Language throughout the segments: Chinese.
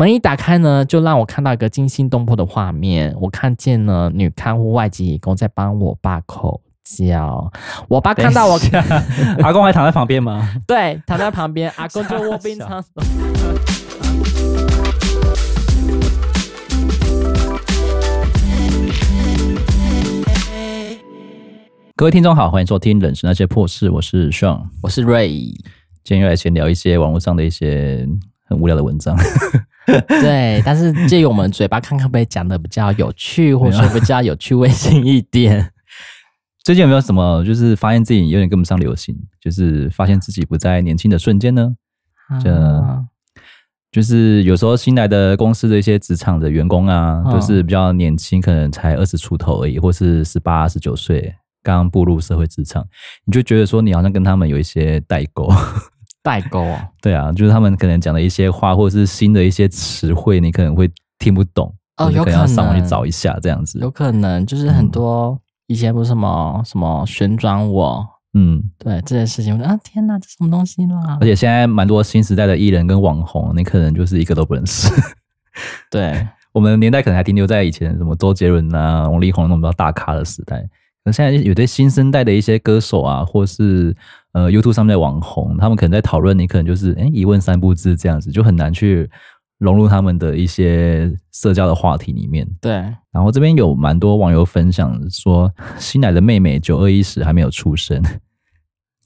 门一打开呢，就让我看到一个惊心动魄的画面。我看见了女看护外籍义工在帮我爸口交。我爸看到我，阿公还躺在旁边吗？对，躺在旁边。阿公就卧冰床。各位听众好，欢迎收听《人生那些破事》，我是 Sean，我是 Ray。今天又来先聊一些网络上的一些很无聊的文章。对，但是借由我们嘴巴看看，可不可以讲的比较有趣，或者说比较有趣味性一点？最近有没有什么就是发现自己有点跟不上流行，就是发现自己不再年轻的瞬间呢？这、啊、就是有时候新来的公司的一些职场的员工啊，都、就是比较年轻，可能才二十出头而已，或是十八、十九岁，刚刚步入社会职场，你就觉得说你好像跟他们有一些代沟。代沟啊，对啊，就是他们可能讲的一些话，或者是新的一些词汇，你可能会听不懂，哦，有可能要上网去找一下这样子，有可能就是很多以前不是什么、嗯、什么旋转我，嗯，对这件事情，我说啊天哪，这什么东西啦？而且现在蛮多新时代的艺人跟网红，你可能就是一个都不认识。对，我们年代可能还停留在以前什么周杰伦啊、王力宏那种比较大咖的时代，可现在有些新生代的一些歌手啊，或是。呃，YouTube 上面的网红，他们可能在讨论，你可能就是哎、欸，一问三不知这样子，就很难去融入他们的一些社交的话题里面。对，然后这边有蛮多网友分享说，新来的妹妹九二一时还没有出生，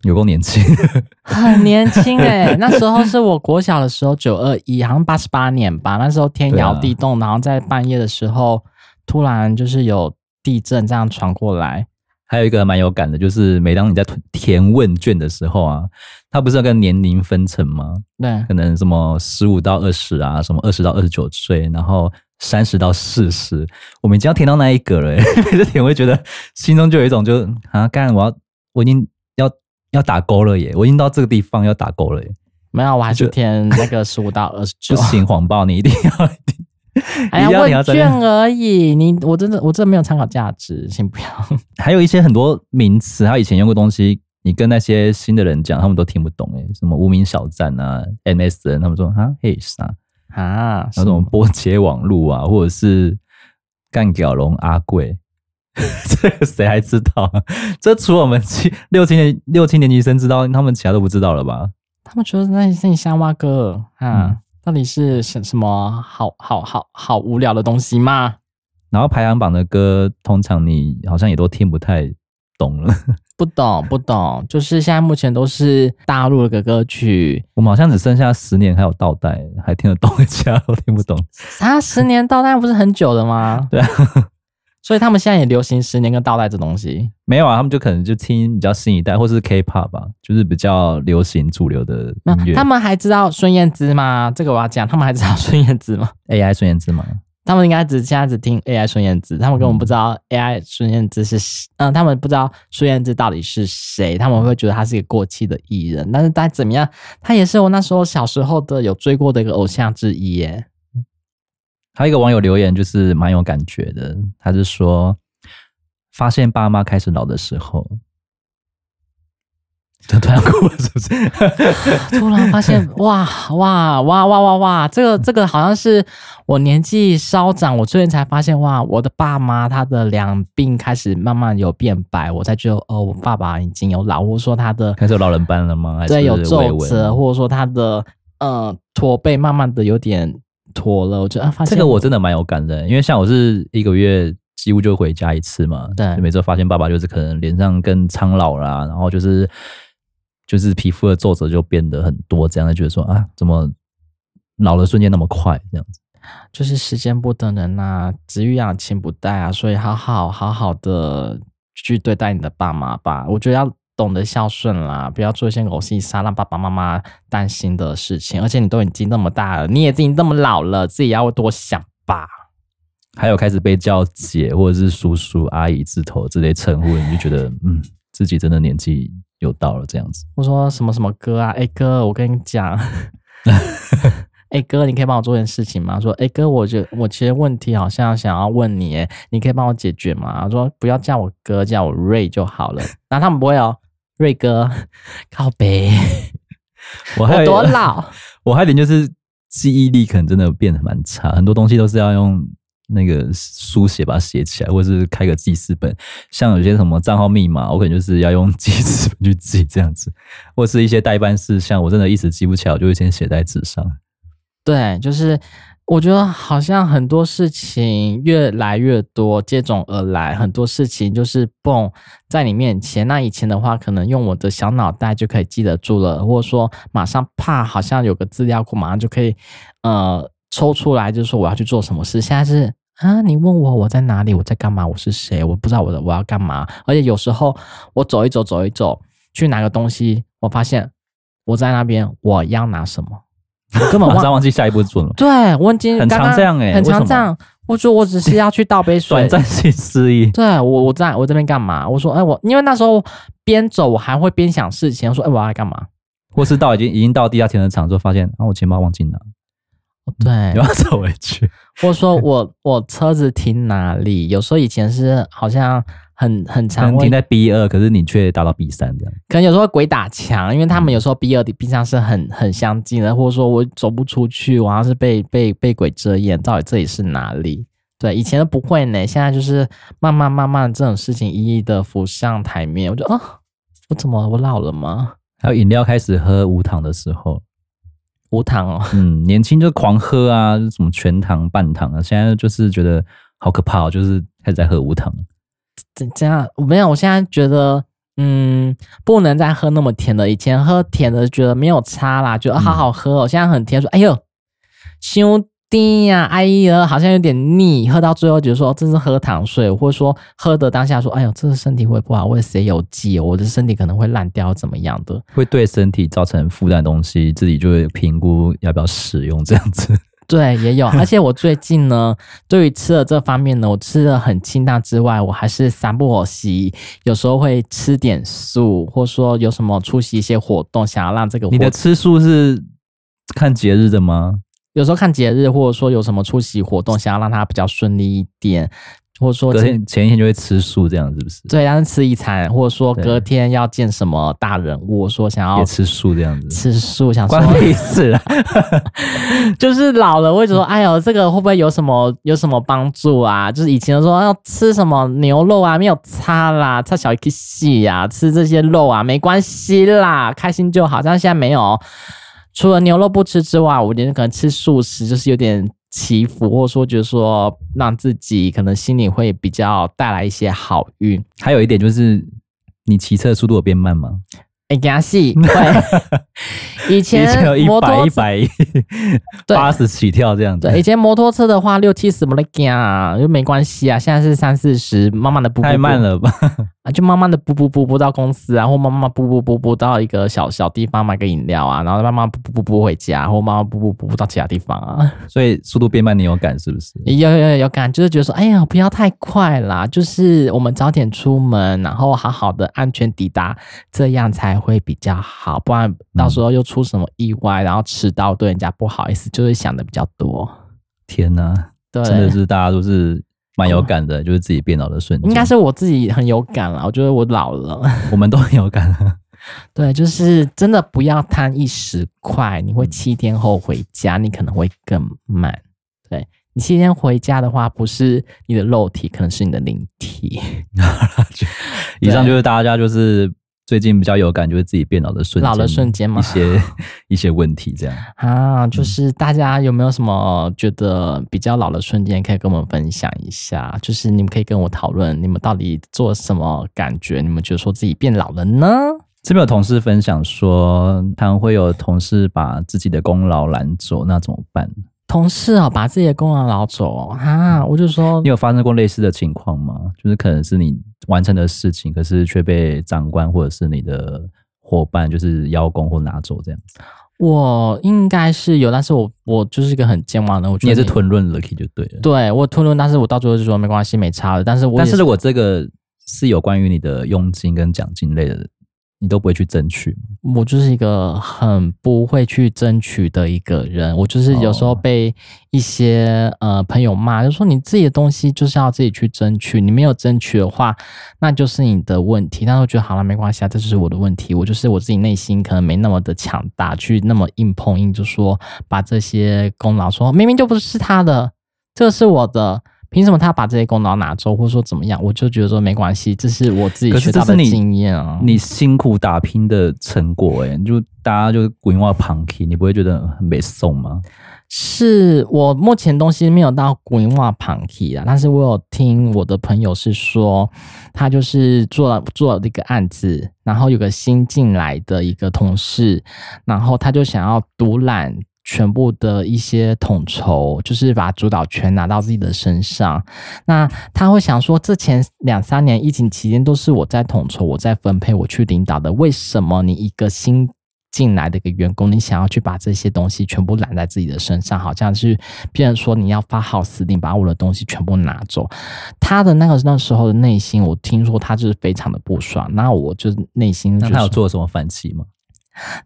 有够年轻，很年轻哎、欸，那时候是我国小的时候，九二一好像八十八年吧，那时候天摇地动，然后在半夜的时候，突然就是有地震这样传过来。还有一个蛮有感的，就是每当你在填问卷的时候啊，它不是要跟年龄分层吗？对，可能什么十五到二十啊，什么二十到二十九岁，然后三十到四十，我们已经要填到那一个了。每次填，我会觉得心中就有一种就啊，干，我要我已经要要打勾了耶，我已经到这个地方要打勾了耶。没有，我还是填那个十五到二十九。不行，谎报，你一定要。哎呀，问卷而已，你我真的我真的没有参考价值，先不要。还有一些很多名词，他以前用过东西，你跟那些新的人讲，他们都听不懂诶，什么无名小站啊，MSN，他们说啊，嘿啥啊，那种拨接网路啊，或者是干屌龙阿贵，这个谁还知道？这除了我们七六七年六七年级生知道，他们其他都不知道了吧？他们觉得那是你香蛙哥啊。嗯到底是什什么好好好好无聊的东西吗？然后排行榜的歌，通常你好像也都听不太懂了。不懂不懂，就是现在目前都是大陆的歌曲。我们好像只剩下十年还有倒带，还听得懂，其他都听不懂。啊，十年倒带不是很久了吗？对啊。所以他们现在也流行十年跟倒带这东西？没有啊，他们就可能就听比较新一代，或是 K-pop 吧，就是比较流行主流的音乐。他们还知道孙燕姿吗？这个我要讲，他们还知道孙燕姿吗？AI 孙燕姿吗？他们应该只现在只听 AI 孙燕姿，他们根本不知道 AI 孙燕姿是嗯，他们不知道孙燕姿到底是谁，他们会觉得她是一个过气的艺人，但是再怎么样，她也是我那时候小时候的有追过的一个偶像之一耶。还有一个网友留言，就是蛮有感觉的。他是说，发现爸妈开始老的时候，就 突然哭了，是不是？突然发现，哇哇哇哇哇哇！这个这个好像是我年纪稍长，我最近才发现，哇，我的爸妈他的两鬓开始慢慢有变白，我才觉得，哦，我爸爸已经有老，或者说他的 开始有老人斑了吗？对，有皱褶，或者说他的呃驼背慢慢的有点。脱了，我觉得啊，发现这个我真的蛮有感的，因为像我是一个月几乎就回家一次嘛，对，每次发现爸爸就是可能脸上更苍老啦，然后就是就是皮肤的皱褶就变得很多，这样就觉得说啊，怎么老的瞬间那么快，这样子，就是时间不等人呐，子欲养亲不待啊，所以好好好好的去对待你的爸妈吧，我觉得要。懂得孝顺啦，不要做一些狗屁杀让爸爸妈妈担心的事情。而且你都已经那么大了，你也已经那么老了，自己要多想吧。还有开始被叫姐或者是叔叔阿姨字头之类称呼，你就觉得嗯，自己真的年纪有到了这样子。我说什么什么哥啊，哎、欸、哥，我跟你讲。哎、欸、哥，你可以帮我做件事情吗？说，哎、欸、哥，我觉我其实问题好像想要问你，哎，你可以帮我解决吗？说不要叫我哥，叫我瑞就好了。然后他们不会哦。瑞哥，靠北，我还有多老？我还有点就是记忆力可能真的变得蛮差，很多东西都是要用那个书写把它写起来，或者是开个记事本。像有些什么账号密码，我可能就是要用记事本去记这样子，或是一些代办事项，我真的一时记不起来，我就会先写在纸上。对，就是。我觉得好像很多事情越来越多接踵而来，很多事情就是蹦在你面前。那以前的话，可能用我的小脑袋就可以记得住了，或者说马上啪，好像有个资料库，马上就可以呃抽出来，就是说我要去做什么事。现在是啊，你问我我在哪里，我在干嘛，我是谁，我不知道我的我要干嘛。而且有时候我走一走走一走去拿个东西，我发现我在那边，我要拿什么。根本马上忘记下一步做了。对，我已经很常这样哎、欸，很常这样。我说我只是要去倒杯水，短暂性失忆。对我，我在我这边干嘛？我说，哎，我因为那时候边走，我还会边想事情。我说，哎，我要来干嘛？或是到已经已经到地下停车场之后，发现啊，我钱包忘记拿。对，又要走回去。或者说我我车子停哪里？有时候以前是好像。很很长，停在 B 二，可是你却达到 B 三这样。可能有时候鬼打墙，因为他们有时候 B 二的 B 三是很很相近的，或者说我走不出去，我好像是被被被鬼遮眼，到底这里是哪里？对，以前都不会呢，现在就是慢慢慢慢这种事情一一的浮上台面，我就啊，我怎么我老了吗？还有饮料开始喝无糖的时候，无糖哦，嗯，年轻就狂喝啊，什么全糖、半糖啊，现在就是觉得好可怕哦，就是开始在喝无糖。这这样我没有，我现在觉得，嗯，不能再喝那么甜的。以前喝甜的觉得没有差啦，觉得好好喝哦。嗯、现在很甜，说哎呦，兄弟呀，哎呀，好像有点腻。喝到最后觉得说这是喝糖水，或者说喝的当下说，哎呦，这是身体会不好，或者谁有记，我的身体可能会烂掉，怎么样的，会对身体造成负担的东西，自己就会评估要不要使用这样子。对，也有，而且我最近呢，对于吃的这方面呢，我吃的很清淡之外，我还是三不五时，有时候会吃点素，或说有什么出席一些活动，想要让这个你的吃素是看节日的吗？有时候看节日，或者说有什么出席活动，想要让它比较顺利一点。或者说隔天前一天就会吃素，这样是不是？对，然后吃一餐，或者说隔天要见什么大人物，说想要吃素这样子，吃素想说关屁事啊！就是老了，会说，哎呦，这个会不会有什么有什么帮助啊？就是以前说要吃什么牛肉啊，没有差啦，差小一个细呀，吃这些肉啊没关系啦，开心就好。但现在没有，除了牛肉不吃之外，我觉得可能吃素食就是有点。祈福，或者说就是说，让自己可能心里会比较带来一些好运。还有一点就是，你骑车速度有变慢吗？哎，加戏会。以前摩托一百 一八十起跳这样子。对，以前摩托车的话六七十没得惊啊，就没关系啊。现在是三四十，慢慢的步步步。太慢了吧？啊，就慢慢的补补补补到公司啊，或慢慢补补补补到一个小小地方买个饮料啊，然后慢慢步步步步回家，或慢慢步步步步到其他地方啊。所以速度变慢，你有感是不是？有有有有感，就是觉得说，哎呀，不要太快啦，就是我们早点出门，然后好好的安全抵达，这样才会比较好，不然到时候又出什么意外，然后迟到对人家不好意思，就是想的比较多。天哪，对，真的是大家都是。蛮有感的，就是自己变老的瞬间。应该是我自己很有感了，我觉得我老了。我们都很有感。对，就是真的不要贪一时快，你会七天后回家，你可能会更慢。对，你七天回家的话，不是你的肉体，可能是你的灵体。以上就是大家就是。最近比较有感，就是自己变老的瞬间，老的瞬间嘛，一些 一些问题这样啊，就是大家有没有什么觉得比较老的瞬间，可以跟我们分享一下？就是你们可以跟我讨论，你们到底做什么感觉？你们觉得说自己变老了呢？这边有同事分享说，他们会有同事把自己的功劳揽走，那怎么办？同事啊，把自己的功劳拿走啊！我就说，你有发生过类似的情况吗？就是可能是你完成的事情，可是却被长官或者是你的伙伴就是邀功或拿走这样子。我应该是有，但是我我就是一个很健忘的，我觉得你也是吞润 lucky 就对了。对，我吞润，但是我到最后就说没关系，没差的。但是我但是如果这个是有关于你的佣金跟奖金类的你都不会去争取？我就是一个很不会去争取的一个人。我就是有时候被一些、哦、呃朋友骂，就说你自己的东西就是要自己去争取，你没有争取的话，那就是你的问题。但是我觉得好了，没关系啊，这就是我的问题。我就是我自己内心可能没那么的强大，去那么硬碰硬，就说把这些功劳说明明就不是他的，这个是我的。凭什么他把这些功劳拿走，或者说怎么样？我就觉得说没关系，这是我自己学到的经验啊。你辛苦打拼的成果、欸，诶就大家就古灵话旁听，你不会觉得很没送吗？是我目前东西没有到古灵话旁听啊，但是我有听我的朋友是说，他就是做了做了这个案子，然后有个新进来的一个同事，然后他就想要独揽。全部的一些统筹，就是把主导权拿到自己的身上。那他会想说，这前两三年疫情期间都是我在统筹，我在分配，我去领导的。为什么你一个新进来的一个员工，你想要去把这些东西全部揽在自己的身上？好像是别人说你要发号施令，把我的东西全部拿走。他的那个那时候的内心，我听说他就是非常的不爽。那我就内心、那他有做什么反击吗？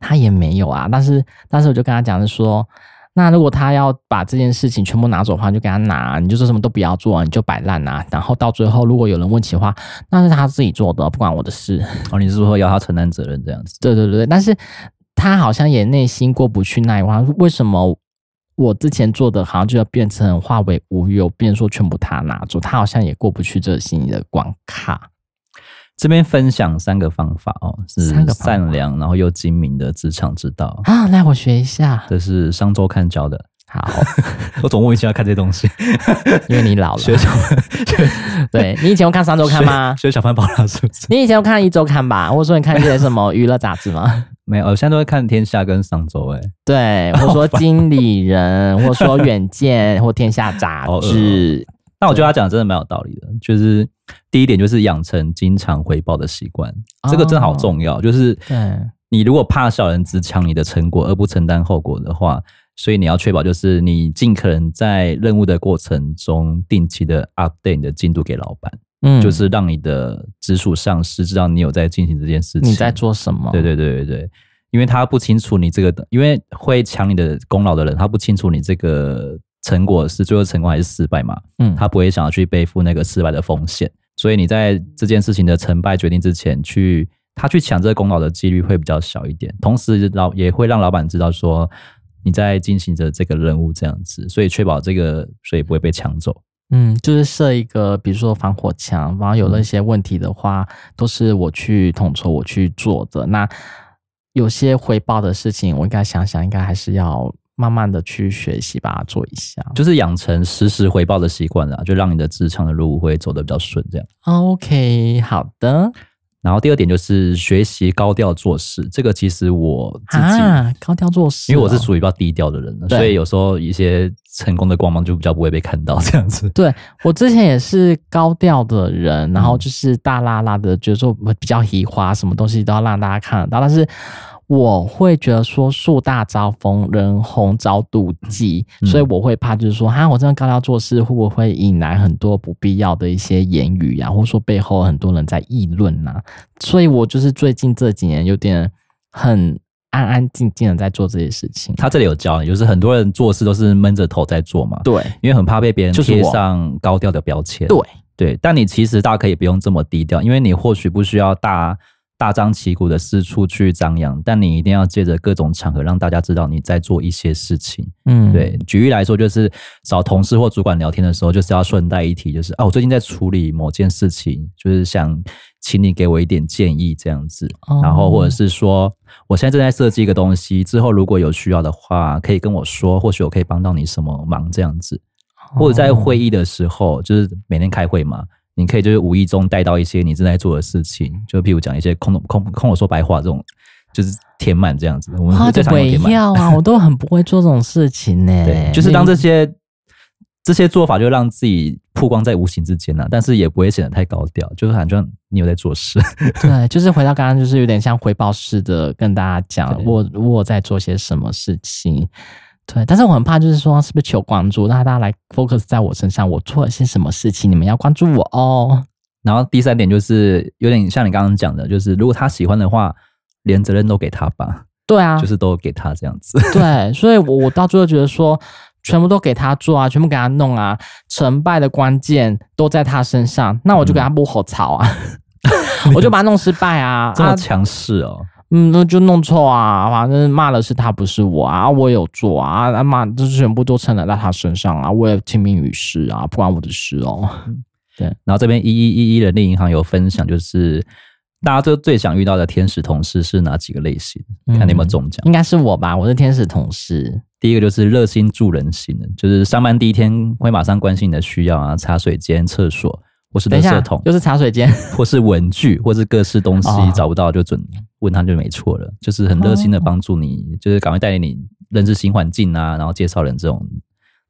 他也没有啊，但是但是我就跟他讲的是说，那如果他要把这件事情全部拿走的话，就给他拿，你就说什么都不要做，你就摆烂啊。然后到最后，如果有人问起的话，那是他自己做的，不关我的事。哦，你是说要他承担责任这样子？对对对，但是他好像也内心过不去那一关。为什么我之前做的好像就要变成化为乌有，变成说全部他拿走？他好像也过不去这心里的关卡。这边分享三个方法哦，是善良然后又精明的职场之道啊，来我学一下。这是商周刊教的。好，我总莫名其妙看这些东西，因为你老了。学小 对，你以前有看商周刊吗？学小潘宝拉是不是？你以前有看一周刊吧？或者说你看一些什么娱乐杂志吗？没有，我现在都会看天下跟商周。哎，对，或者说经理人，或者说远见或天下杂志。那我觉得他讲的真的蛮有道理的，就是第一点就是养成经常回报的习惯，这个真的好重要。就是你如果怕小人只抢你的成果而不承担后果的话，所以你要确保就是你尽可能在任务的过程中定期的 update 你的进度给老板，嗯，就是让你的直属上司知道你有在进行这件事情，你在做什么？对对对对对，因为他不清楚你这个，因为会抢你的功劳的人，他不清楚你这个。成果是最后成功还是失败嘛？嗯，他不会想要去背负那个失败的风险，所以你在这件事情的成败决定之前去，他去抢这个功劳的几率会比较小一点。同时，老也会让老板知道说你在进行着这个任务这样子，所以确保这个所以不会被抢走。嗯，就是设一个，比如说防火墙，然后有那些问题的话，都是我去统筹，我去做的。那有些回报的事情，我应该想想，应该还是要。慢慢的去学习，把它做一下，就是养成实时回报的习惯啊，就让你的职场的路会走得比较顺。这样，OK，好的。然后第二点就是学习高调做事，这个其实我自己、啊、高调做事、哦，因为我是属于比较低调的人，所以有时候一些成功的光芒就比较不会被看到这样子。对，我之前也是高调的人，然后就是大拉拉的，就是说比较喜花，什么东西都要让大家看得到，但是。我会觉得说树大招风，人红招妒忌，所以我会怕，就是说，哈，我这样高调做事，会不会引来很多不必要的一些言语呀、啊，或者说背后很多人在议论呐？所以我就是最近这几年有点很安安静静的在做这些事情。他这里有教你，就是很多人做事都是闷着头在做嘛，对，因为很怕被别人贴上高调的标签，对对。但你其实大可以不用这么低调，因为你或许不需要大。大张旗鼓的四处去张扬，但你一定要借着各种场合让大家知道你在做一些事情。嗯，对。举例来说，就是找同事或主管聊天的时候，就是要顺带一提，就是啊，我最近在处理某件事情，就是想请你给我一点建议这样子。然后或者是说，我现在正在设计一个东西，之后如果有需要的话，可以跟我说，或许我可以帮到你什么忙这样子。或者在会议的时候，就是每天开会嘛。你可以就是无意中带到一些你正在做的事情，就譬如讲一些空空空我说白话这种，就是填满这样子。我们最常用填满啊，我都很不会做这种事情呢。对，就是当这些这些做法就让自己曝光在无形之间呐，但是也不会显得太高调，就是感觉你有在做事。对，就是回到刚刚，就是有点像回报式的跟大家讲，我我在做些什么事情。对，但是我很怕，就是说是不是求关注，让大家来 focus 在我身上，我做了些什么事情，你们要关注我哦。然后第三点就是有点像你刚刚讲的，就是如果他喜欢的话，连责任都给他吧。对啊，就是都给他这样子。对，所以我我到最后觉得说，全部都给他做啊，全部给他弄啊，成败的关键都在他身上，那我就给他不好槽啊，嗯、我就把他弄失败啊，这么强势哦。嗯，那就弄错啊，反正骂的是他，不是我啊，我有做啊，啊骂就是全部都承担在他身上啊，我也听命于事啊，不关我的事哦。对，然后这边一一一一人力银行有分享，就是大家都最想遇到的天使同事是哪几个类型？看你有没有中奖，应该是我吧，我是天使同事。第一个就是热心助人型的，就是上班第一天会马上关心你的需要啊，茶水间、厕所。或是垃圾桶，又是茶水间，或是文具，或是各式东西找不到就准问他就没错了，就是很热心的帮助你，就是赶快带领你认识新环境啊，然后介绍人这种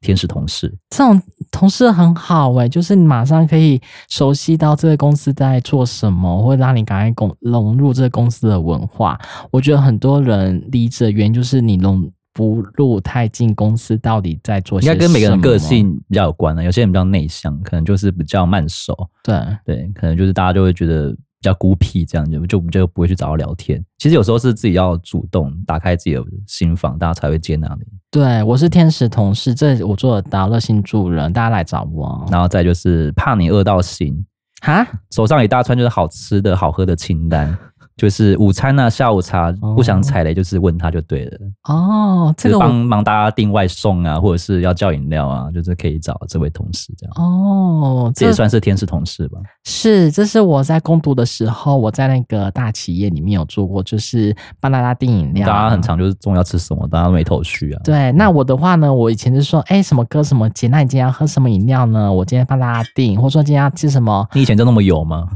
天使同事，这种同事很好哎、欸，就是你马上可以熟悉到这个公司在做什么，或者让你赶快融融入这个公司的文化。我觉得很多人离职的原因就是你融。不入太近，公司到底在做什么？应该跟每个人个性比较有关的。有些人比较内向，可能就是比较慢熟。对对，可能就是大家就会觉得比较孤僻，这样就就就不会去找他聊天。其实有时候是自己要主动打开自己的心房，大家才会接纳你。对，我是天使同事，这我做得到，热心助人，大家来找我。然后再就是怕你饿到心哈，手上一大串就是好吃的好喝的清单。就是午餐啊，下午茶不想踩雷，就是问他就对了。哦，这个帮忙大家订外送啊，或者是要叫饮料啊，就是可以找这位同事这样。哦，这也算是天使同事吧？是，这是我在攻读的时候，我在那个大企业里面有做过，就是帮大家订饮料。大家很常就是中午要吃什么，大家都没头绪啊。对，那我的话呢，我以前就说，哎，什么哥什么姐，那你今天要喝什么饮料呢？我今天帮大家订，或者说今天要吃什么？你以前就那么有吗？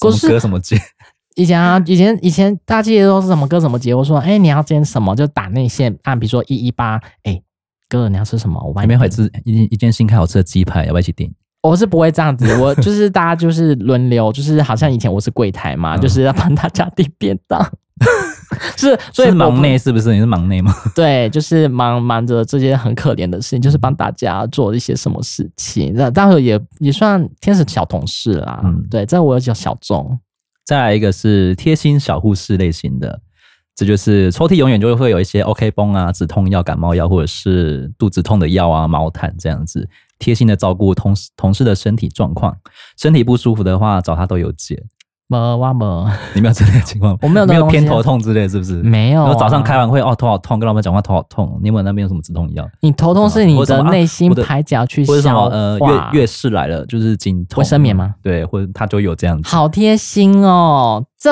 什么哥什么姐？以前啊，以前以前大记得都是什么哥什么姐，我说，哎、欸，你要今天什么就打内线按，比如说一一八，哎，哥你要吃什么？我帮你那边会吃一一间新开好吃的鸡排，要不要一起订？我是不会这样子，我就是大家就是轮流，就是好像以前我是柜台嘛，嗯、就是要帮大家订便当，是所以忙内是不是？你是忙内吗？对，就是忙忙着这些很可怜的事情，就是帮大家做一些什么事情，那当然也也算天使小同事啦。嗯，对，这我有叫小众。再来一个是贴心小护士类型的，这就是抽屉永远就会有一些 OK 绷啊、止痛药、感冒药，或者是肚子痛的药啊、毛毯这样子，贴心的照顾同事同事的身体状况，身体不舒服的话找他都有解。没，哇没，你没有这类情况？我没有，没有偏头痛之类，是不是？没有、啊。然后早上开完会，哦，头好痛，跟老板讲话头好痛。你有没有那边有什么止痛药？你头痛是你的内心排解去消化。或者什么呃，月月事来了就是经痛。卫生棉吗？对，或者他就有这样子。好贴心哦。这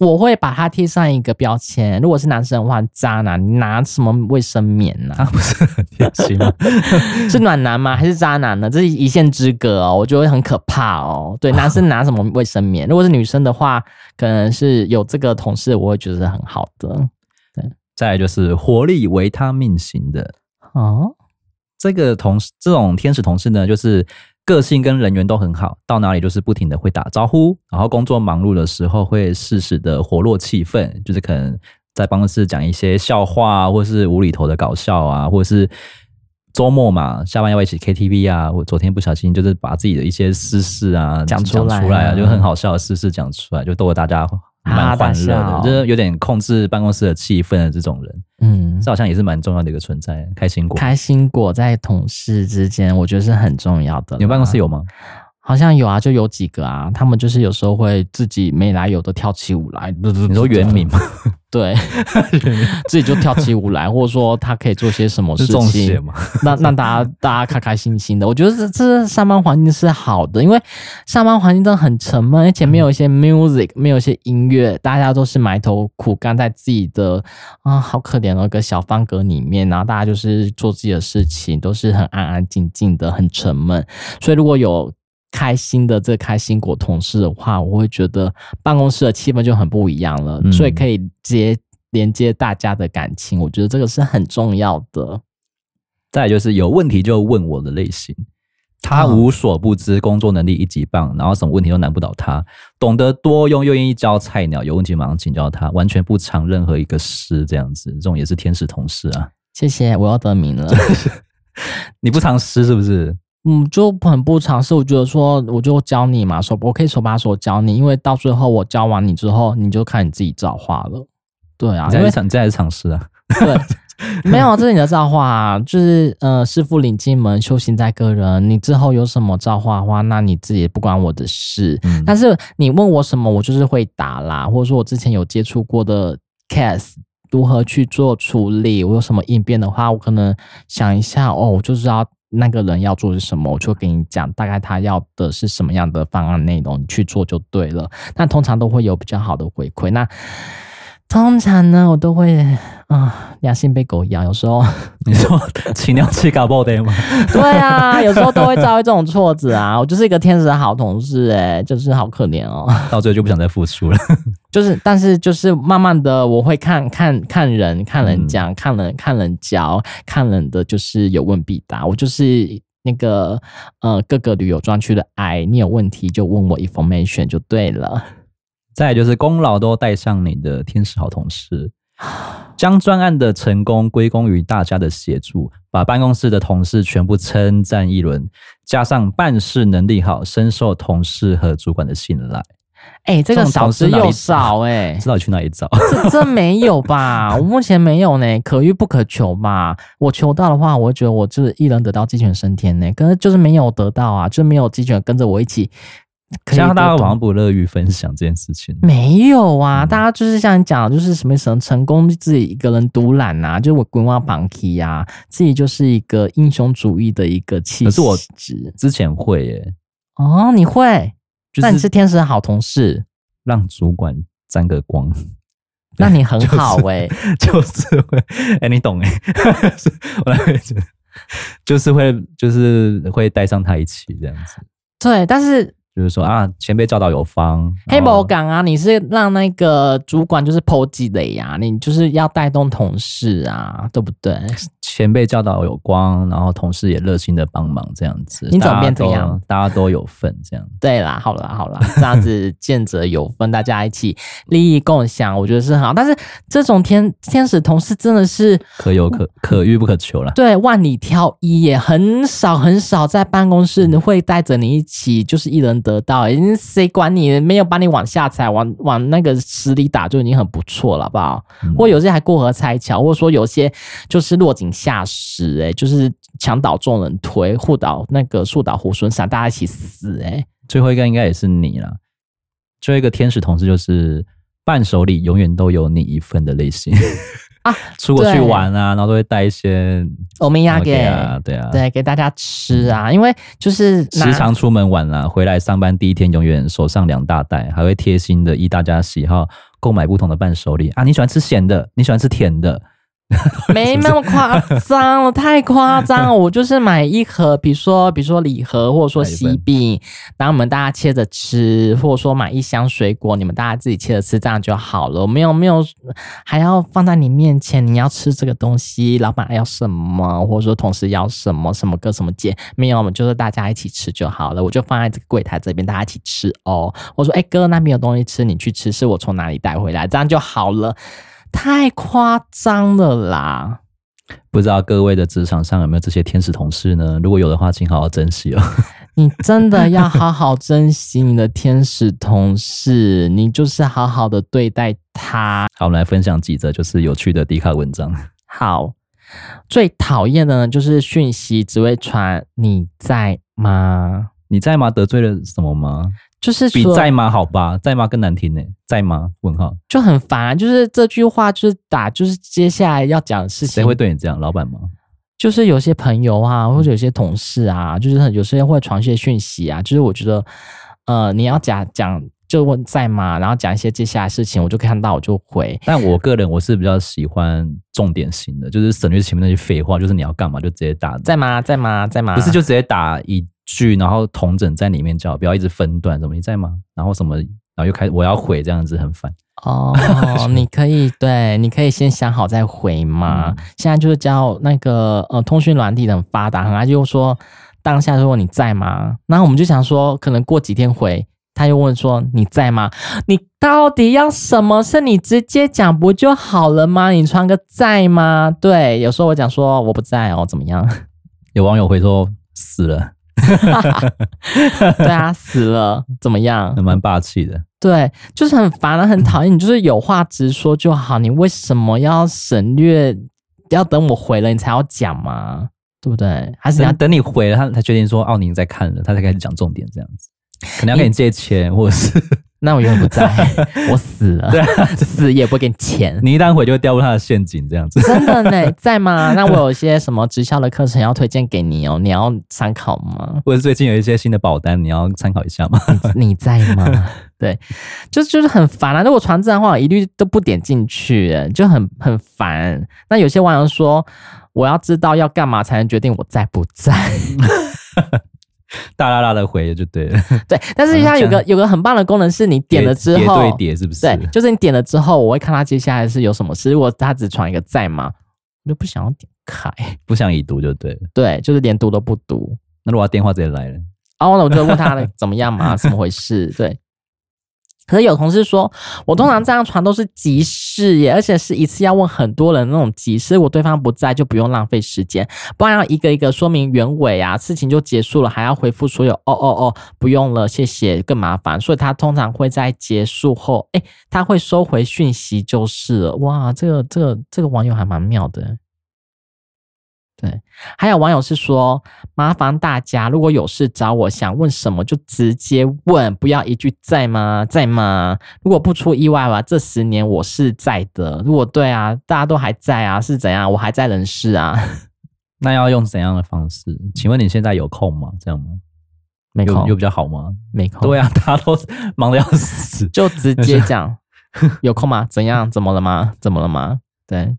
我会把它贴上一个标签。如果是男生的话，渣男，你拿什么卫生棉呢？他不是很贴心吗？是暖男吗？还是渣男呢？这是一线之隔哦，我觉得很可怕哦。对，男生拿什么卫生棉？如果是女生的话，可能是有这个同事，我会觉得是很好的。对，再来就是活力维他命型的哦。这个同事，这种天使同事呢，就是。个性跟人缘都很好，到哪里就是不停的会打招呼，然后工作忙碌的时候会适时的活络气氛，就是可能在办公室讲一些笑话，或是无厘头的搞笑啊，或者是周末嘛，下班要一起 KTV 啊，我昨天不小心就是把自己的一些私事啊讲出来，啊，就很好笑的私事讲出来，就逗得大家。蛮欢乐的，就是有点控制办公室的气氛的这种人，嗯，这好像也是蛮重要的一个存在。开心果，开心果在同事之间，我觉得是很重要的。你们办公室有吗？好像有啊，就有几个啊，他们就是有时候会自己没来由的跳起舞来。你说 原名吗？对，自己就跳起舞来，或者说他可以做些什么事情，让让大家大家开开心心的。我觉得这这上班环境是好的，因为上班环境真的很沉闷，而且没有一些 music，没有一些音乐，大家都是埋头苦干在自己的啊，好可怜的一个小方格里面，然后大家就是做自己的事情，都是很安安静静的，很沉闷。所以如果有开心的这开心果同事的话，我会觉得办公室的气氛就很不一样了，嗯、所以可以接连接大家的感情，我觉得这个是很重要的。再来就是有问题就问我的类型，他无所不知，工作能力一级棒，然后什么问题都难不倒他，懂得多用又愿意教菜鸟，有问题马上请教他，完全不藏任何一个私这样子，这种也是天使同事啊。谢谢，我要得名了。你不藏私是不是？嗯，就很不尝试。我觉得说，我就教你嘛，手我可以手把手教你，因为到最后我教完你之后，你就看你自己造化了。对啊，因为这还是尝试啊。对，没有，这是你的造化啊，就是呃，师傅领进门，修行在个人。你之后有什么造化的话，那你自己也不关我的事。嗯，但是你问我什么，我就是会答啦，或者说我之前有接触过的 case，如何去做处理，我有什么应变的话，我可能想一下哦，我就知道那个人要做的是什么，我就给你讲大概他要的是什么样的方案内容，你去做就对了。那通常都会有比较好的回馈。那通常呢，我都会啊，良心被狗咬。有时候你说请尿吃搞爆的吗？对啊，有时候都会遭遇这种挫折啊。我就是一个天使的好同事，欸，哎，就是好可怜哦。到最后就不想再付出了。就是，但是就是慢慢的，我会看看看人，看人讲，看人看人教，看人的就是有问必答。我就是那个呃各个旅游专区的爱，你有问题就问我 information 就对了。再来就是功劳都带上你的天使好同事，将专案的成功归功于大家的协助，把办公室的同事全部称赞一轮，加上办事能力好，深受同事和主管的信赖。哎、欸，这个少之又少哎、欸，知道你去哪里找？这这没有吧？我目前没有呢，可遇不可求吧？我求到的话，我会觉得我就是一人得道鸡犬升天呢，可是就是没有得到啊，就没有鸡犬跟着我一起。像大家往往不乐于分享这件事情，没有啊，嗯、大家就是像你讲，就是什么成成功自己一个人独揽呐，就我滚瓜板起呀，自己就是一个英雄主义的一个气质。可是我之前会耶，哦，你会？那你是天使好同事，让主管沾个光，那你很 好哎，就是会。哎，你懂哎，我来觉得就是会就是会带上他一起这样子，对，但是。就是说啊，前辈教导有方，黑魔港啊，你是让那个主管就是剖积累呀，你就是要带动同事啊，对不对？前辈教导有光，然后同事也热心的帮忙，这样子，你怎么变怎样？大家都有份，这样。对啦，好啦，好啦，这样子见者有份，大家一起利益共享，我觉得是很好。但是这种天天使同事真的是可有可可遇不可求了。对，万里挑一耶，很少很少在办公室会带着你一起，就是一人。得到，已经谁管你？没有把你往下踩，往往那个池里打就已经很不错了，好不好？嗯、或有些还过河拆桥，或者说有些就是落井下石，哎，就是墙倒众人推，护倒那个树倒猢狲散，大家一起死，哎。最后一个应该也是你了。最后一个天使同事就是伴手礼永远都有你一份的类型。啊，出国去玩啊，然后都会带一些欧米亚给啊，对啊，对，给大家吃啊，因为就是时常出门玩啊，回来上班第一天永远手上两大袋，还会贴心的依大家喜好购买不同的伴手礼啊，你喜欢吃咸的，你喜欢吃甜的。没那么夸张了，太夸张了。我就是买一盒，比如说，比如说礼盒，或者说喜饼，然后我们大家切着吃，或者说买一箱水果，你们大家自己切着吃，这样就好了。没有没有，还要放在你面前，你要吃这个东西，老板要什么，或者说同事要什么，什么哥什么姐，没有，我们就是大家一起吃就好了。我就放在这个柜台这边，大家一起吃哦。我说，哎哥，那边有东西吃，你去吃，是我从哪里带回来，这样就好了。太夸张了啦！不知道各位的职场上有没有这些天使同事呢？如果有的话，请好好珍惜哦。你真的要好好珍惜你的天使同事，你就是好好的对待他。好，我们来分享几则就是有趣的 D 卡文章。好，最讨厌的呢就是讯息只会传你在吗？你在吗？得罪了什么吗？就是比在吗好吧，在吗更难听呢？在吗？问号就很烦，就是这句话就是打，就是接下来要讲的事情。谁会对你这样？老板吗？就是有些朋友啊，或者有些同事啊，就是有时候会传些讯息啊。就是我觉得，呃，你要讲讲就问在吗，然后讲一些接下来事情，我就看到我就回。但我个人我是比较喜欢重点型的，就是省略前面那些废话，就是你要干嘛就直接打在吗？在吗？在吗？不是就直接打一。句，然后同整在里面叫，不要一直分段。什么你在吗？然后什么，然后又开始我要回，这样子很烦。哦，你可以对，你可以先想好再回嘛。嗯、现在就是叫那个呃，通讯软体很发达，他就说当下就问你在吗？然后我们就想说，可能过几天回，他又问说你在吗？你到底要什么？是你直接讲不就好了吗？你传个在吗？对，有时候我讲说我不在哦，怎么样？有网友回说死了。对啊，死了怎么样？蛮霸气的。对，就是很烦啊，很讨厌你，就是有话直说就好。你为什么要省略？要等我回了你才要讲吗？对不对？还是你要等你回了，他才决定说奥宁在看了，他才开始讲重点这样子。可能要跟你借钱，或者是那我永远不在，我死了，对啊，死也不会给你钱。你一旦回就会掉入他的陷阱，这样子。真的呢，在吗？那我有一些什么直销的课程要推荐给你哦，你要参考吗？或者最近有一些新的保单，你要参考一下吗？你，你在吗？对，就就是很烦啊！如果传自然话，我一律都不点进去，就很很烦。那有些网友说，我要知道要干嘛才能决定我在不在。大啦啦的回就对了。对，但是它有个有个很棒的功能，是你点了之后，叠对叠是不是？对，就是你点了之后，我会看它接下来是有什么事。如果它只传一个在吗，我就不想要点开，不想已读就对了。对，就是连读都不读。那如果他电话直接来了，然后呢，我就问他怎么样嘛，怎么回事？对。可是有同事说，我通常这样传都是急事耶，而且是一次要问很多人那种急事。如果对方不在，就不用浪费时间，不然要一个一个说明原委啊，事情就结束了，还要回复所有哦哦哦，不用了，谢谢，更麻烦。所以他通常会在结束后，诶，他会收回讯息就是了。哇，这个这个这个网友还蛮妙的。对，还有网友是说，麻烦大家如果有事找我，想问什么就直接问，不要一句在吗？在吗？如果不出意外吧，这十年我是在的。如果对啊，大家都还在啊，是怎样？我还在人世啊。那要用怎样的方式？请问你现在有空吗？这样吗？没空，有，有比较好吗？没空。对啊，大家都忙得要死，就直接讲有空吗？怎样？怎么了吗？怎么了吗？对，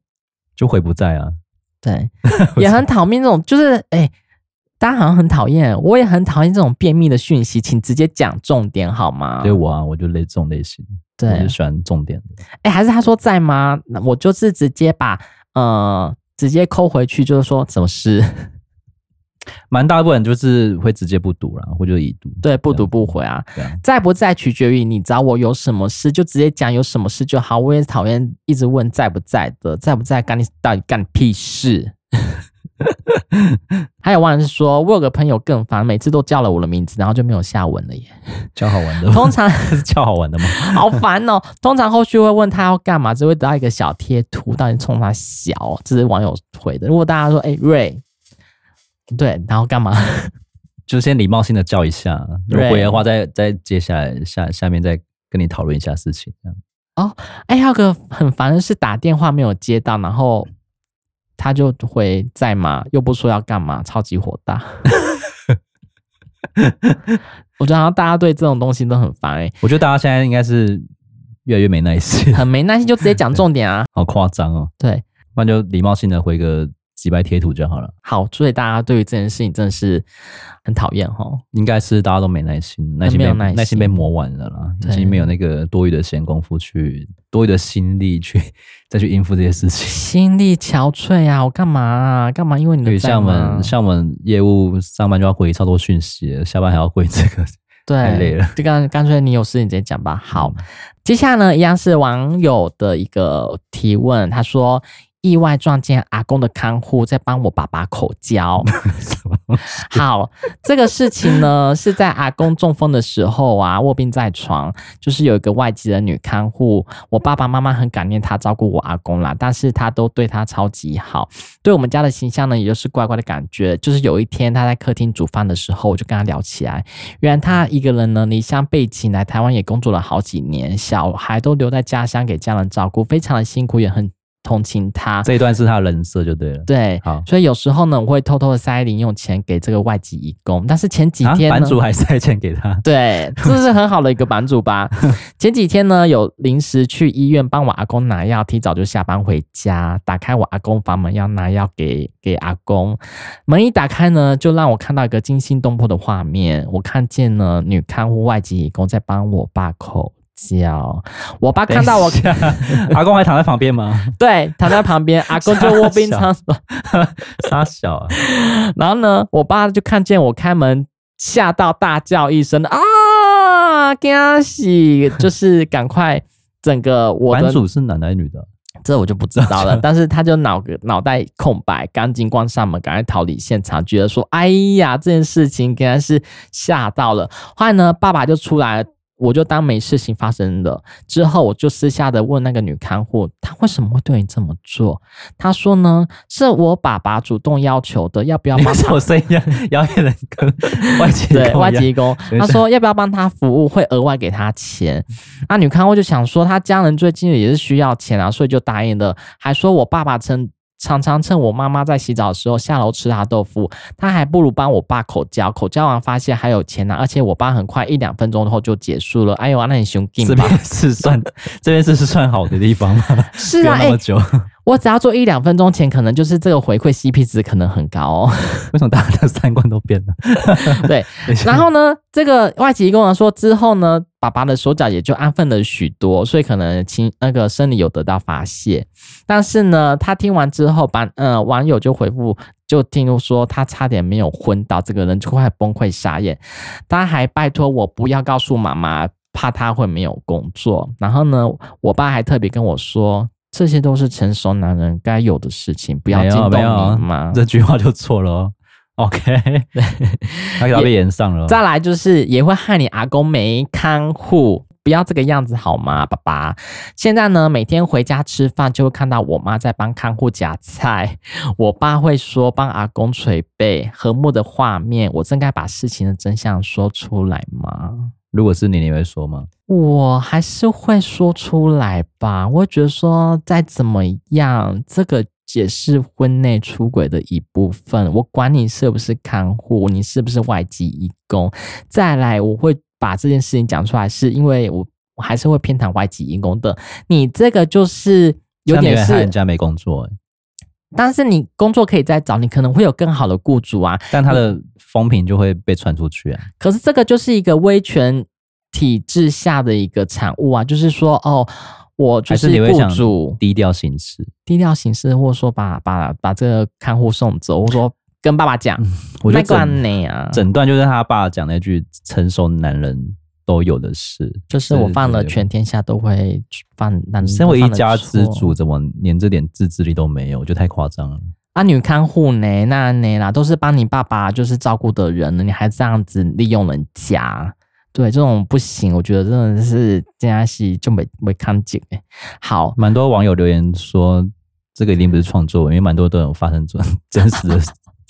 就回不在啊。对，也很讨厌这种，就是哎、欸，大家好像很讨厌，我也很讨厌这种便秘的讯息，请直接讲重点好吗？对我啊，我就类这种类型，对，我就喜欢重点的。哎、欸，还是他说在吗？那我就是直接把呃直接扣回去，就是说什么事？蛮大部分就是会直接不读了，或者已读。对，不读不回啊。在不在取决于你找我有什么事，就直接讲有什么事就好。我也讨厌一直问在不在的，在不在干你到底干屁事。还有网友是说，我有个朋友更烦，每次都叫了我的名字，然后就没有下文了耶。叫好玩的？通常 是叫好玩的吗？好烦哦。通常后续会问他要干嘛，只会得到一个小贴图，到底冲他小。这是网友回的。如果大家说，哎、欸，瑞。对，然后干嘛？就先礼貌性的叫一下，如果回的话再，再再接下来下下面再跟你讨论一下事情。这样哦，哎，还有个很烦的是打电话没有接到，然后他就回在吗？又不说要干嘛，超级火大。我觉得好像大家对这种东西都很烦哎。我觉得大家现在应该是越来越没耐心，很没耐心，就直接讲重点啊。好夸张哦。对，不然就礼貌性的回个。几百贴图就好了。好，所以大家对于这件事情真的是很讨厌哈。应该是大家都没耐心，耐心被耐心被磨完了啦，已经没有那个多余的闲工夫去多余的心力去再去应付这些事情。心力憔悴啊！我干嘛啊？干嘛？因为你的像我们像我们业务上班就要回超多讯息，下班还要回这个，对，太累了。就干干脆你有事你直接讲吧。好，嗯、接下来呢，一样是网友的一个提问，他说。意外撞见阿公的看护在帮我爸爸口交。好，这个事情呢 是在阿公中风的时候啊，卧病在床，就是有一个外籍的女看护，我爸爸妈妈很感念她照顾我阿公啦，但是她都对她超级好，对我们家的形象呢也就是怪怪的感觉。就是有一天她在客厅煮饭的时候，我就跟她聊起来，原来她一个人呢离乡背井来台湾也工作了好几年，小孩都留在家乡给家人照顾，非常的辛苦，也很。同情他。这一段是他人设就对了，对，好，所以有时候呢，我会偷偷的塞零用钱给这个外籍义工，但是前几天呢，版主还塞钱给他，对，这是很好的一个版主吧。前几天呢，有临时去医院帮我阿公拿药，提早就下班回家，打开我阿公房门要拿药给给阿公，门一打开呢，就让我看到一个惊心动魄的画面，我看见了女看护外籍义工在帮我爸口。叫我爸看到我，阿公还躺在旁边吗？对，躺在旁边，阿公就卧病场所，傻小啊！然后呢，我爸就看见我开门，吓到大叫一声啊！惊喜，就是赶快整个我的版主是男的女的？这我就不知道了。但是他就脑个脑袋空白，赶紧关上门，赶快逃离现场，觉得说：“哎呀，这件事情应该是吓到了。”后来呢，爸爸就出来。我就当没事情发生了。之后，我就私下的问那个女看护，她为什么会对你这么做？她说呢，是我爸爸主动要求的，要不要帮他？我声音要演的跟外籍 对外籍工，他说要不要帮他服务，会额外给他钱。那女看护就想说，他家人最近也是需要钱啊，所以就答应了，还说我爸爸曾。常常趁我妈妈在洗澡的时候下楼吃她豆腐，她还不如帮我爸口交，口交完发现还有钱拿，而且我爸很快一两分钟后就结束了。哎呦，那你雄劲吧？这边是算这边这是算好的地方吗？是啊，那么久。欸我只要做一两分钟前，可能就是这个回馈 CP 值可能很高哦。为什么大家的三观都变了？对，然后呢，这个外籍工人说之后呢，爸爸的手脚也就安分了许多，所以可能亲那个生理有得到发泄。但是呢，他听完之后，把呃网友就回复，就听说他差点没有昏倒，这个人就快崩溃傻眼。他还拜托我不要告诉妈妈，怕他会没有工作。然后呢，我爸还特别跟我说。这些都是成熟男人该有的事情，不要惊动你妈。这句话就错了哦。OK，他被炎上了。再来就是也会害你阿公没看护，不要这个样子好吗，爸爸？现在呢，每天回家吃饭就会看到我妈在帮看护夹菜，我爸会说帮阿公捶背，和睦的画面。我真该把事情的真相说出来吗？如果是你，你会说吗？我还是会说出来吧。我会觉得说，再怎么样，这个也是婚内出轨的一部分。我管你是不是看护，你是不是外籍义工。再来，我会把这件事情讲出来，是因为我我还是会偏袒外籍义工的。你这个就是有点是人家没工作，但是你工作可以再找，你可能会有更好的雇主啊。但他的。风评就会被传出去啊！可是这个就是一个威权体制下的一个产物啊，就是说，哦，我就是雇主，低调行事，低调行事，或者说把把把这个看护送走，或者说跟爸爸讲，嗯、我觉得整啊，整段就是他爸讲那句“成熟男人都有的事”，就是我放了全天下都会犯，男身为一家之主，怎么连这点自制力都没有？我觉得太夸张了。啊，女看护呢？那那啦，都是帮你爸爸就是照顾的人了，你还这样子利用人家，对，这种不行，我觉得真的是这样戏就没没看见哎。好，蛮多网友留言说，这个一定不是创作，因为蛮多都有发生这种 真实的。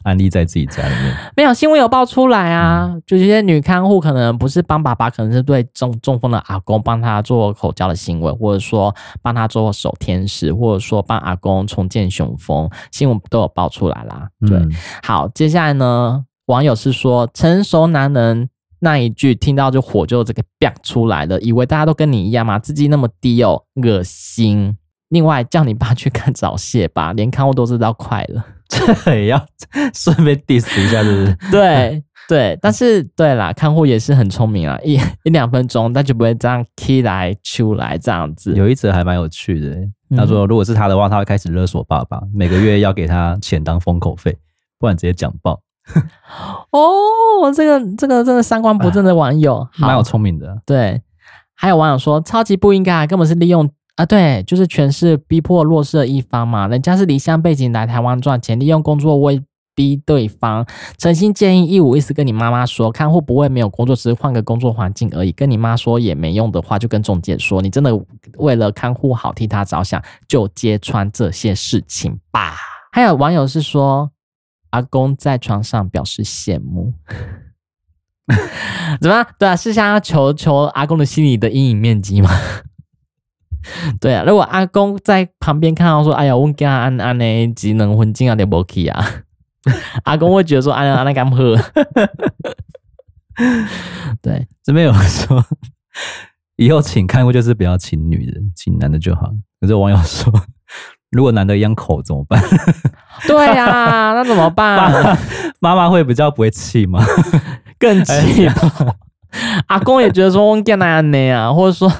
案例在自己家里面，没有新闻有爆出来啊，嗯、就这些女看护可能不是帮爸爸，可能是对中中风的阿公帮他做口交的行为，或者说帮他做守天使，或者说帮阿公重建雄风，新闻都有爆出来啦。对，嗯、好，接下来呢，网友是说成熟男人那一句听到就火就这个飙出来了，以为大家都跟你一样吗？自己那么低哦，恶心。另外叫你爸去看早泄吧，连看护都知道快了。这也要顺便 diss 一下，是不是？对对，但是对啦，看护也是很聪明啊，一一两分钟，他就不会这样 key 来出来这样子。有一则还蛮有趣的，他说如果是他的话，他会开始勒索爸爸，每个月要给他钱当封口费，不然直接讲爆。哦，这个这个真的三观不正的网友，蛮有聪明的。对，还有网友说超级不应该，根本是利用。啊，对，就是全是逼迫弱势的一方嘛，人家是离乡背井来台湾赚钱，利用工作威逼对方。诚心建议一五一十跟你妈妈说，看护不会没有工作，只是换个工作环境而已。跟你妈说也没用的话，就跟中介说，你真的为了看护好替他着想，就揭穿这些事情吧。还有网友是说，阿公在床上表示羡慕，怎么？对啊，是想要求求阿公的心理的阴影面积吗？对啊，如果阿公在旁边看到说：“哎呀，我家安安呢，只能环境有点不 OK 啊。”阿公会觉得说：“哎呀，安那敢喝？” 对，这边有人说，以后请看护就是不要请女的，请男的就好。可是网友说，如果男的一样口怎么办？对呀、啊，那怎么办？妈妈会比较不会气吗？更气。阿公也觉得说：“我家那安呢啊，或者说。”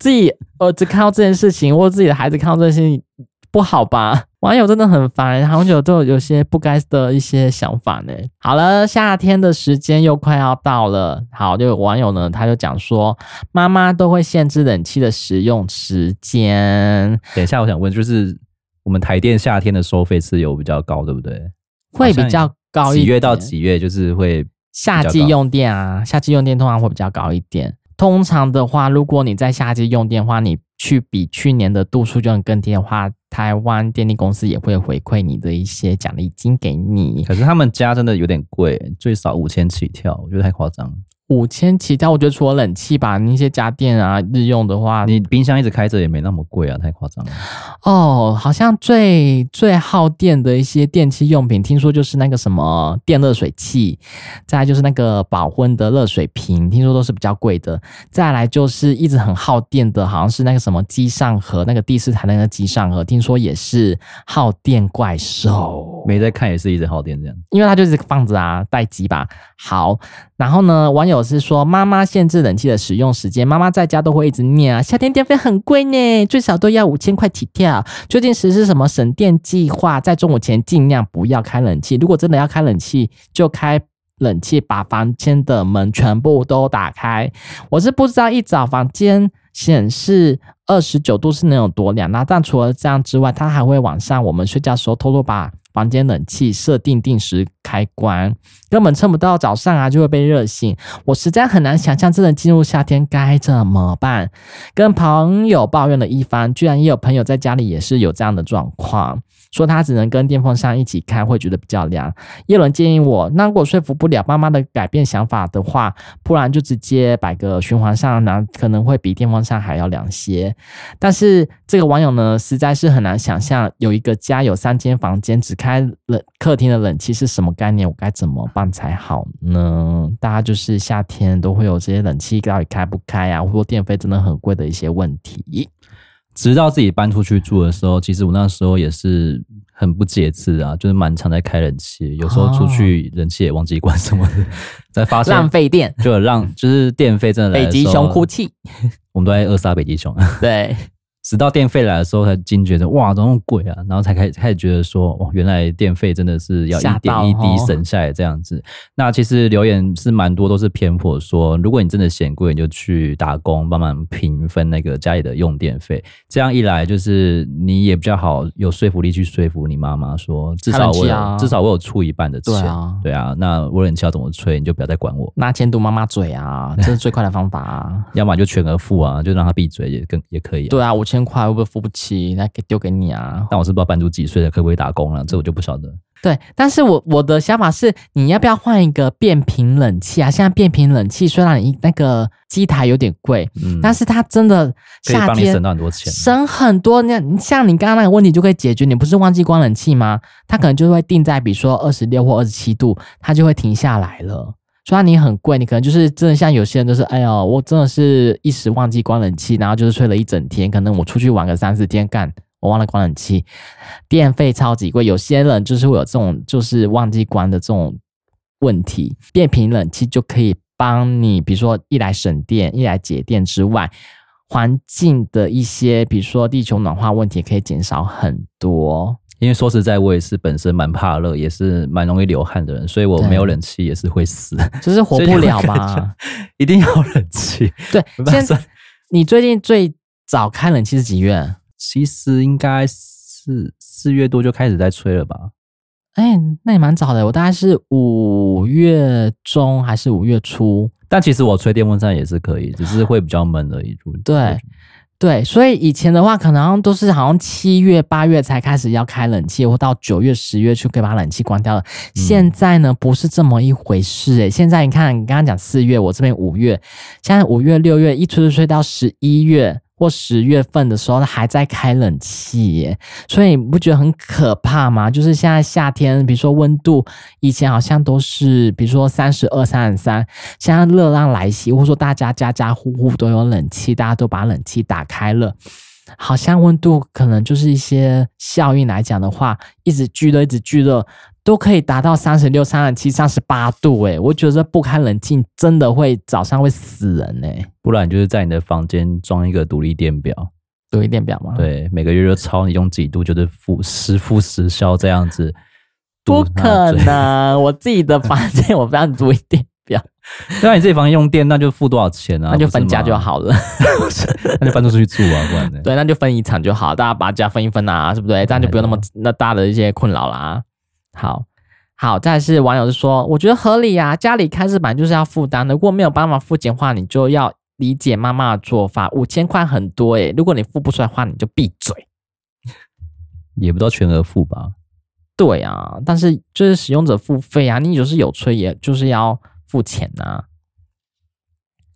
自己儿子看到这件事情，或者自己的孩子看到这件事情，不好吧？网友真的很烦，网友都有些不该的一些想法呢。好了，夏天的时间又快要到了。好，就有网友呢，他就讲说，妈妈都会限制冷气的使用时间。等一下，我想问，就是我们台电夏天的收费是有比较高，对不对？会比较高一点。几月到几月就是会夏季用电啊？夏季用电通常会比较高一点。通常的话，如果你在夏季用电的话，你去比去年的度数就能更低的话，台湾电力公司也会回馈你的一些奖励金给你。可是他们家真的有点贵，最少五千起跳，我觉得太夸张。五千起跳，我觉得除了冷气吧，那些家电啊，日用的话，你冰箱一直开着也没那么贵啊，太夸张了。哦，好像最最耗电的一些电器用品，听说就是那个什么电热水器，再来就是那个保温的热水瓶，听说都是比较贵的。再来就是一直很耗电的，好像是那个什么机上盒，那个第四台那个机上盒，听说也是耗电怪兽。没在看也是一直耗电这样，因为它就是放着啊，待机吧。好，然后呢，网友。我是说，妈妈限制冷气的使用时间，妈妈在家都会一直念啊，夏天电费很贵呢，最少都要五千块起跳。最近实施什么省电计划，在中午前尽量不要开冷气，如果真的要开冷气，就开冷气，把房间的门全部都打开。我是不知道一早房间显示二十九度是能有多凉啊，但除了这样之外，他还会晚上我们睡觉时候偷偷把。房间冷气设定定时开关，根本撑不到早上啊，就会被热醒。我实在很难想象，真的进入夏天该怎么办？跟朋友抱怨了一番，居然也有朋友在家里也是有这样的状况。说他只能跟电风扇一起开，会觉得比较凉。叶伦建议我，那如果说服不了妈妈的改变想法的话，不然就直接摆个循环扇，那可能会比电风扇还要凉些。但是这个网友呢，实在是很难想象，有一个家有三间房间，只开冷客厅的冷气是什么概念？我该怎么办才好呢？大家就是夏天都会有这些冷气到底开不开啊，或者电费真的很贵的一些问题。直到自己搬出去住的时候，其实我那时候也是很不节制啊，就是蛮常在开冷气，有时候出去冷气也忘记关什么的，才发现浪费电，就让就是电费真的来。北极熊哭泣，我们都在扼杀北极熊。对。直到电费来的时候，才惊觉得哇，怎么那么贵啊！然后才开始开始觉得说，哇，原来电费真的是要一点一滴省下来这样子。那其实留言是蛮多，都是偏颇说，如果你真的嫌贵，你就去打工，帮忙平分那个家里的用电费。这样一来，就是你也比较好有说服力去说服你妈妈说，至少我有、啊、至少我有出一半的钱。对啊，对啊，那我冷气要怎么吹，你就不要再管我。拿钱堵妈妈嘴啊，这是最快的方法啊。要么就全额付啊，就让她闭嘴也更也可以、啊。对啊，我。千块会不会付不起？那给丢给你啊！但我是不知道班主几岁了，可不可以打工了？这我就不晓得。对，但是我我的想法是，你要不要换一个变频冷气啊？现在变频冷气虽然你那个机台有点贵，嗯，但是它真的夏天省到很多钱，省很多。那像你刚刚那个问题就可以解决。你不是忘记关冷气吗？它可能就会定在比如说二十六或二十七度，它就会停下来了。虽然你很贵，你可能就是真的像有些人就是，哎呦，我真的是一时忘记关冷气，然后就是吹了一整天。可能我出去玩个三四天，干我忘了关冷气，电费超级贵。有些人就是会有这种就是忘记关的这种问题，变频冷气就可以帮你，比如说一来省电，一来节电之外，环境的一些比如说地球暖化问题可以减少很多。因为说实在，我也是本身蛮怕热，也是蛮容易流汗的人，所以我没有冷气也是会死，就是活不了吧？一定要冷气。对，现在你最近最早开冷气是几月？其实应该是四月多就开始在吹了吧？哎、欸，那也蛮早的，我大概是五月中还是五月初？但其实我吹电风扇也是可以，只是会比较闷而已。对。对，所以以前的话，可能都是好像七月、八月才开始要开冷气，或到九月、十月就可以把冷气关掉了。现在呢，不是这么一回事诶、现在你看，你刚刚讲四月，我这边五月，现在五月、六月一吹吹吹到十一月。或十月份的时候，他还在开冷气耶，所以你不觉得很可怕吗？就是现在夏天，比如说温度，以前好像都是，比如说三十二、三十三，现在热浪来袭，或者说大家家家户户都有冷气，大家都把冷气打开了，好像温度可能就是一些效应来讲的话，一直聚热，一直聚热。都可以达到三十六、三十七、三十八度，诶，我觉得不开冷气真的会早上会死人诶。不然就是在你的房间装一个独立电表，独立电表吗？对，每个月就抄你用几度，就是付实付实消这样子。不可能，我自己的房间我不要读电表。那你自己房间用电，那就付多少钱啊？那就分家就好了，那就搬出去住啊，不然呢？对，那就分遗产就好，大家把家分一分啊，是不对？这样就不用那么那大的一些困扰啦。好好，再是网友就说，我觉得合理啊，家里开始本来就是要负担的，如果没有办法付钱的话，你就要理解妈妈的做法。五千块很多诶、欸，如果你付不出来的话，你就闭嘴。也不知道全额付吧。对啊，但是就是使用者付费啊，你就是有催，也就是要付钱啊。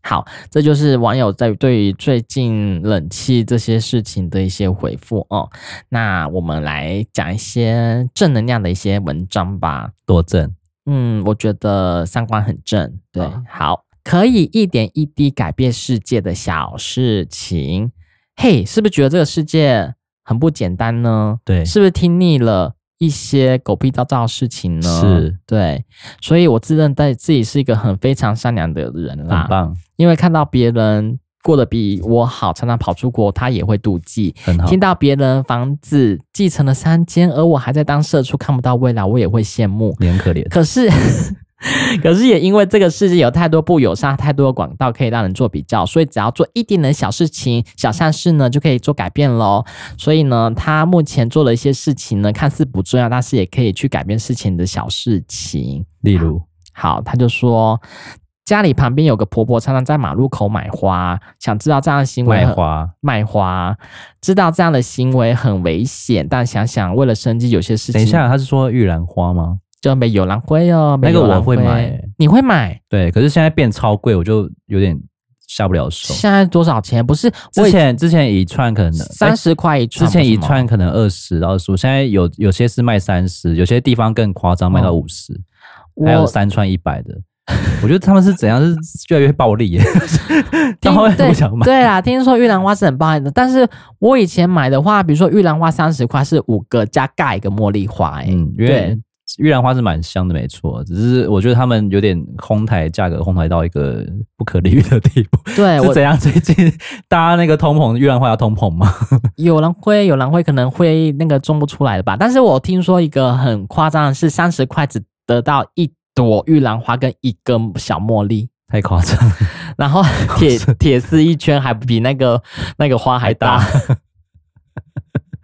好，这就是网友在对于最近冷气这些事情的一些回复哦。那我们来讲一些正能量的一些文章吧。多正？嗯，我觉得三观很正。对，哦、好，可以一点一滴改变世界的小事情。嘿，是不是觉得这个世界很不简单呢？对，是不是听腻了？一些狗屁叨叨的事情呢，是对，所以我自认在自己是一个很非常善良的人啦，很棒。因为看到别人过得比我好，常常跑出国，他也会妒忌。很好。听到别人房子继承了三间，而我还在当社畜，看不到未来，我也会羡慕。你很可怜。可是。可是也因为这个世界有太多不友善、太多的广告可以让人做比较，所以只要做一点点小事情、小善事呢，就可以做改变喽。所以呢，他目前做了一些事情呢，看似不重要，但是也可以去改变事情的小事情。例如，好，他就说家里旁边有个婆婆常常在马路口买花，想知道这样的行为卖花卖花，知道这样的行为很危险，但想想为了生计，有些事情。等一下，他是说玉兰花吗？就没有兰灰哦，那个我会买，你会买？对，可是现在变超贵，我就有点下不了手。现在多少钱？不是之前之前一串可能三十块一串，之前一串可能二十到二十五，现在有有些是卖三十，有些地方更夸张，卖到五十，还有三串一百的。我觉得他们是怎样？是越来越暴力耶。听对对啊，听说玉兰花是很暴利的，但是我以前买的话，比如说玉兰花三十块是五个加盖一个茉莉花，哎，嗯，对。玉兰花是蛮香的，没错，只是我觉得他们有点哄抬价格，哄抬到一个不可理喻的地步。对，是怎样？最近大家那个通膨，玉兰花要通膨吗？有人会，有人会可能会那个种不出来的吧。但是我听说一个很夸张的是，三十块只得到一朵玉兰花跟一根小茉莉，太夸张。然后铁铁丝一圈还比那个那个花还大。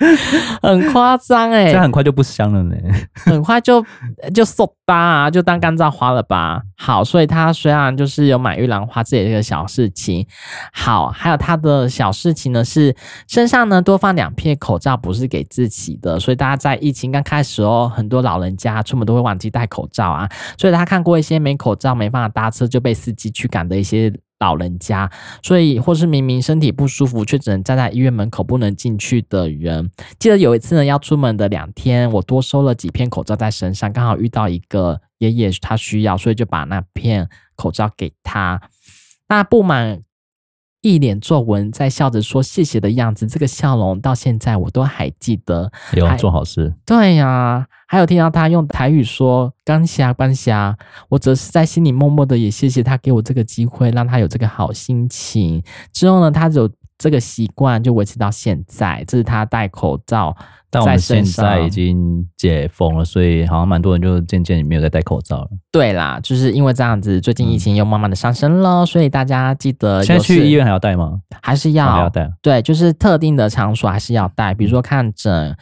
很夸张哎，这很快就不香了呢，很快就就收吧啊，就当干燥花了吧。好，所以他虽然就是有买玉兰花这也是个小事情，好，还有他的小事情呢是身上呢多放两片口罩，不是给自己的。所以大家在疫情刚开始哦，很多老人家出门都会忘记戴口罩啊，所以他看过一些没口罩没办法搭车就被司机驱赶的一些。老人家，所以或是明明身体不舒服，却只能站在医院门口不能进去的人。记得有一次呢，要出门的两天，我多收了几片口罩在身上，刚好遇到一个爷爷，他需要，所以就把那片口罩给他。那不满。一脸皱纹，在笑着说谢谢的样子，这个笑容到现在我都还记得。有做好事，对呀、啊，还有听到他用台语说“感谢感谢”，我则是在心里默默的也谢谢他给我这个机会，让他有这个好心情。之后呢，他有这个习惯就维持到现在，这是他戴口罩。但我们现在已经解封了，所以好像蛮多人就渐渐没有再戴口罩了。对啦，就是因为这样子，最近疫情又慢慢的上升了，嗯、所以大家记得现在去医院还要戴吗？还是要？戴？对，就是特定的场所还是要戴，比如说看诊、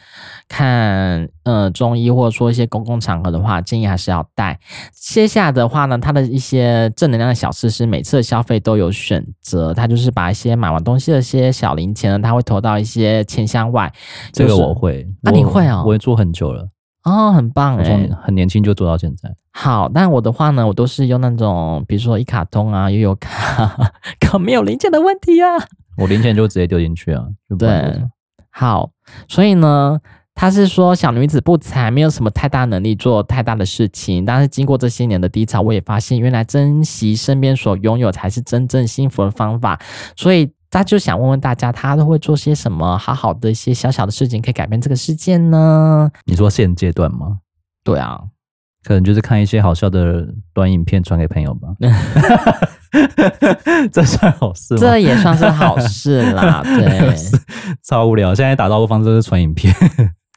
看呃中医，或者说一些公共场合的话，建议还是要戴。接下来的话呢，它的一些正能量的小事是每次的消费都有选择，它就是把一些买完东西的一些小零钱呢，它会投到一些钱箱外。这个我会。那、啊、你会啊、哦？我也做很久了哦，很棒哎，从很年轻就做到现在。好，但我的话呢，我都是用那种，比如说一卡通啊、悠游卡，可没有零钱的问题啊。我零钱就直接丢进去啊。对，好，所以呢，他是说小女子不才，没有什么太大能力做太大的事情，但是经过这些年的低潮，我也发现原来珍惜身边所拥有才是真正幸福的方法，所以。他就想问问大家，他都会做些什么好好的一些小小的事情，可以改变这个世界呢？你说现阶段吗？对啊，可能就是看一些好笑的短影片传给朋友吧。这算好事吗？这也算是好事啦，对，超无聊。现在打招呼方式都是传影片。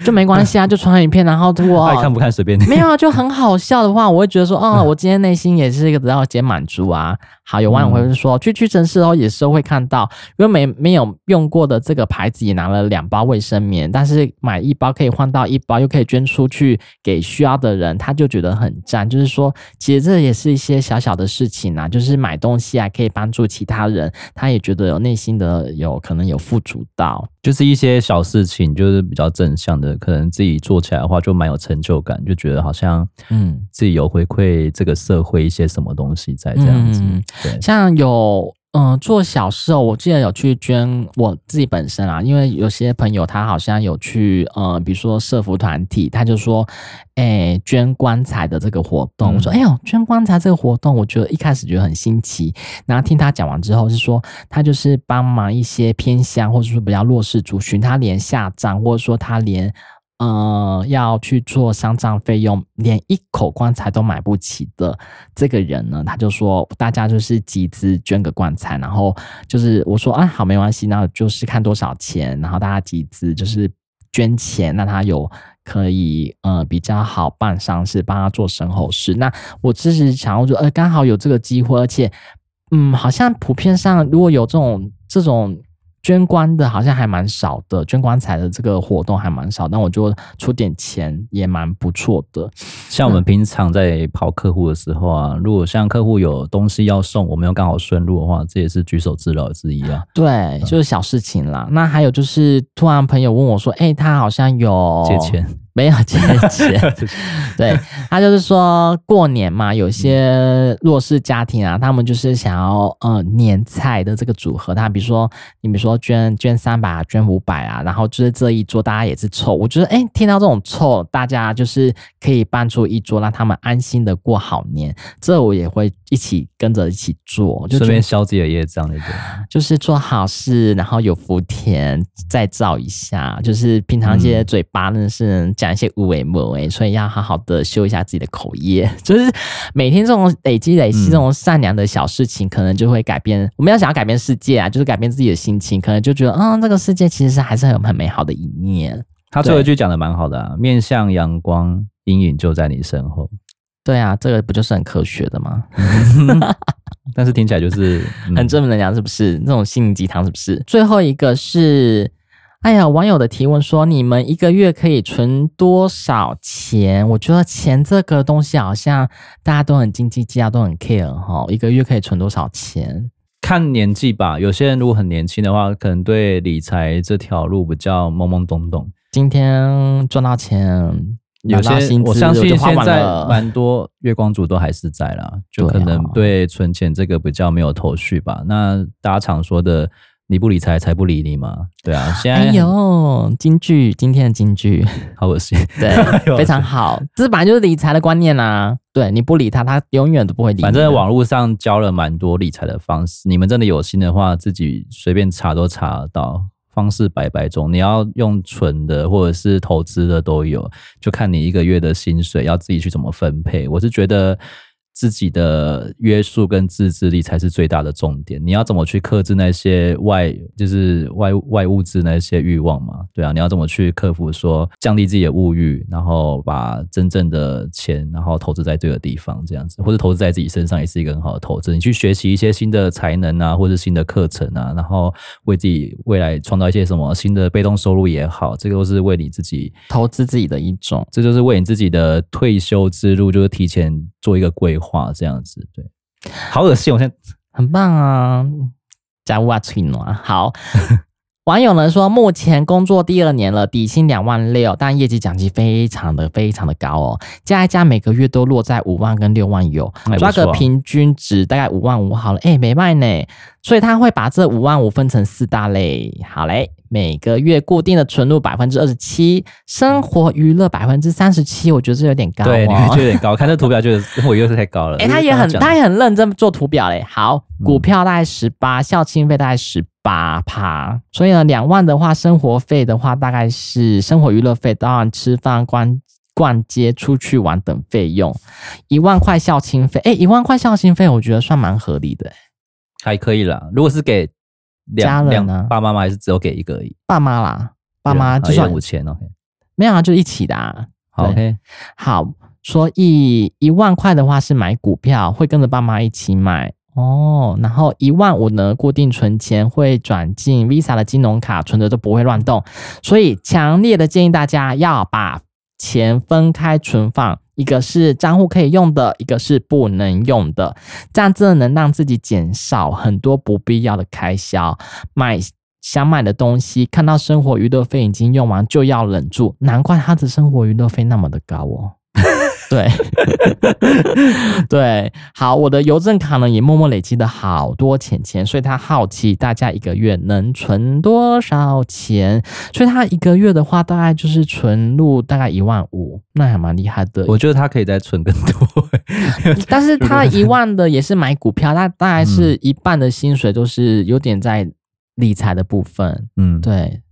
就没关系啊，就传影片，然后 我爱看不看随便你。没有啊，就很好笑的话，我会觉得说，哦，我今天内心也是一个得到一些满足啊。好，有网友会说，去屈臣氏哦，也是会看到，因为没没有用过的这个牌子也拿了两包卫生棉，但是买一包可以换到一包，又可以捐出去给需要的人，他就觉得很赞。就是说，其实这也是一些小小的事情啊，就是买东西啊，可以帮助其他人，他也觉得有内心的有可能有富足到，就是一些小事情，就是比较正向的，可能自己做起来的话就蛮有成就感，就觉得好像嗯自己有回馈这个社会一些什么东西在这样子。嗯对像有嗯、呃、做小事哦，我记得有去捐我自己本身啊，因为有些朋友他好像有去呃，比如说社福团体，他就说，哎、欸，捐棺材的这个活动，嗯、我说，哎呦，捐棺材这个活动，我觉得一开始觉得很新奇，然后听他讲完之后是说，他就是帮忙一些偏乡或者说比较弱势族群，他连下葬或者说他连。呃，要去做丧葬费用，连一口棺材都买不起的这个人呢，他就说大家就是集资捐个棺材，然后就是我说啊，好，没关系，那就是看多少钱，然后大家集资就是捐钱，那他有可以呃比较好办丧事，帮他做身后事。那我只是想要说，呃，刚好有这个机会，而且嗯，好像普遍上如果有这种这种。捐棺的好像还蛮少的，捐棺材的这个活动还蛮少，但我觉得出点钱也蛮不错的。像我们平常在跑客户的时候啊，如果像客户有东西要送，我们又刚好顺路的话，这也是举手之劳之一啊。对，就是小事情啦。嗯、那还有就是，突然朋友问我说：“哎、欸，他好像有借钱。”没有借钱，对，他就是说过年嘛，有些弱势家庭啊，他们就是想要呃年菜的这个组合，他比如说你比如说捐捐三百啊，捐五百啊，然后就是这一桌大家也是凑，我觉得哎，听到这种凑，大家就是可以办出一桌，让他们安心的过好年，这我也会一起跟着一起做，就顺便消自己的业障那种，就是做好事，然后有福田再造一下，就是平常一些嘴巴真的是。讲一些无为莫为，所以要好好的修一下自己的口业，就是每天这种累积累积这种善良的小事情，可能就会改变。我们要想要改变世界啊，就是改变自己的心情，可能就觉得，嗯，这个世界其实是还是很有很美好的一面。他最后一句讲的蛮好的啊，面向阳光，阴影就在你身后。对啊，这个不就是很科学的吗？但是听起来就是、嗯、很正能量，是不是？那种心灵鸡汤，是不是？最后一个是。哎呀，网友的提问说：“你们一个月可以存多少钱？”我觉得钱这个东西好像大家都很斤斤计较，都很 care 哈。一个月可以存多少钱？看年纪吧。有些人如果很年轻的话，可能对理财这条路比较懵懵懂懂。今天赚到钱，有些我相信现在蛮多月光族都还是在啦，就可能对存钱这个比较没有头绪吧。那大家常说的。你不理财，财不理你嘛？对啊，现在哎呦，金句，今天的金句，好恶心，对，非常好，这本来就是理财的观念啊。对，你不理他，他永远都不会理你。反正网络上教了蛮多理财的方式，你们真的有心的话，自己随便查都查得到，方式百百种。你要用存的或者是投资的都有，就看你一个月的薪水要自己去怎么分配。我是觉得。自己的约束跟自制力才是最大的重点。你要怎么去克制那些外，就是外外物质那些欲望嘛？对啊，你要怎么去克服说降低自己的物欲，然后把真正的钱，然后投资在对的地方，这样子，或者投资在自己身上也是一个很好的投资。你去学习一些新的才能啊，或者新的课程啊，然后为自己未来创造一些什么新的被动收入也好，这个都是为你自己投资自己的一种，这就是为你自己的退休之路，就是提前做一个规划。话这样子，对，好恶心！我现在 很棒啊，加乌啊，取暖好。网友呢说，目前工作第二年了，底薪两万六，但业绩奖金非常的非常的高哦，加一加每个月都落在五万跟六万有，抓个平均值大概五万五好了，哎，没卖呢，所以他会把这五万五分成四大类，好嘞，每个月固定的存入百分之二十七，生活娱乐百分之三十七，我觉得这有点高，对，你会觉得有点高，看这图表觉得生活娱乐是太高了，哎，他也很他也很认真做图表嘞，好，股票大概十八，孝亲费大概十。八趴，所以呢，两万的话，生活费的话，大概是生活娱乐费，当然吃饭、逛逛街、出去玩等费用，一万块孝亲费。哎，一万块孝亲费，我觉得算蛮合理的，还可以啦。如果是给家人呢，爸爸妈妈还是只有给一个而已？爸妈啦，爸妈就算五千哦。没有啊，就一起的啊。好，OK，好，所以一万块的话是买股票，会跟着爸妈一起买。哦，然后一万五呢，固定存钱会转进 Visa 的金融卡，存着都不会乱动，所以强烈的建议大家要把钱分开存放，一个是账户可以用的，一个是不能用的，这样真的能让自己减少很多不必要的开销。买想买的东西，看到生活娱乐费已经用完就要忍住，难怪他的生活娱乐费那么的高哦。对，对，好，我的邮政卡呢也默默累积了好多钱钱，所以他好奇大家一个月能存多少钱，所以他一个月的话大概就是存入大概一万五，那还蛮厉害的。我觉得他可以再存更多，但是他一万的也是买股票，他大概是一半的薪水都是有点在理财的部分，嗯，对，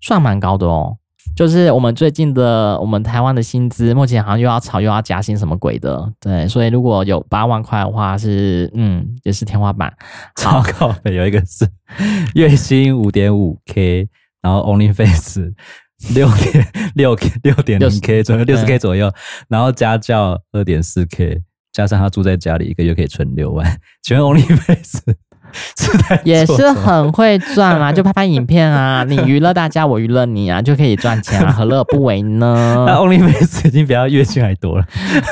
算蛮高的哦。就是我们最近的，我们台湾的薪资目前好像又要炒又要加薪什么鬼的，对，所以如果有八万块的话是，嗯，也是天花板。超高的有一个是 月薪五点五 K，然后 OnlyFans 六点六 K 六点零 K 左右六十 K 左右，然后家教二点四 K，加上他住在家里，一个月可以存六万，全 OnlyFans。是也是很会赚啊，就拍拍影片啊，你娱乐大家，我娱乐你啊，就可以赚钱啊，何乐不为呢？那 OnlyFans 已经比他月薪还多了。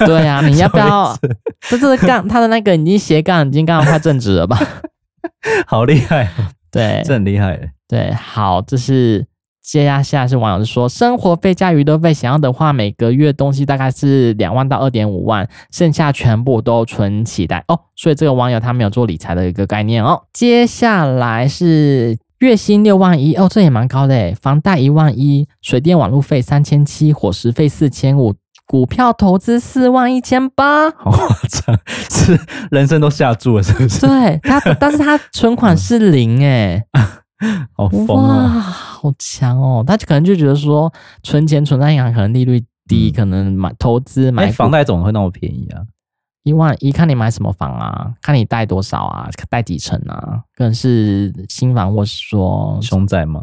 对啊，你要不要？这这是杠，他的那个已经斜杠，已经杠快正直了吧？好厉害，对，这很厉害。对，好，这是。接下来是网友说，生活费加娱乐费，想要的话，每个月东西大概是两万到二点五万，剩下全部都存起来哦。所以这个网友他没有做理财的一个概念哦。接下来是月薪六万一哦，这也蛮高的诶，房贷一万一，水电网路费三千七，伙食费四千五，股票投资四万一千八，好夸张，是人生都下注了是不是？对他，但是他存款是零诶。好疯啊！好强哦！他可能就觉得说，存钱存在银行可能利率低，嗯、可能买投资买房贷怎么会那么便宜啊？一万一，看你买什么房啊？看你贷多少啊？贷几成啊？可能是新房，或是说凶宅吗？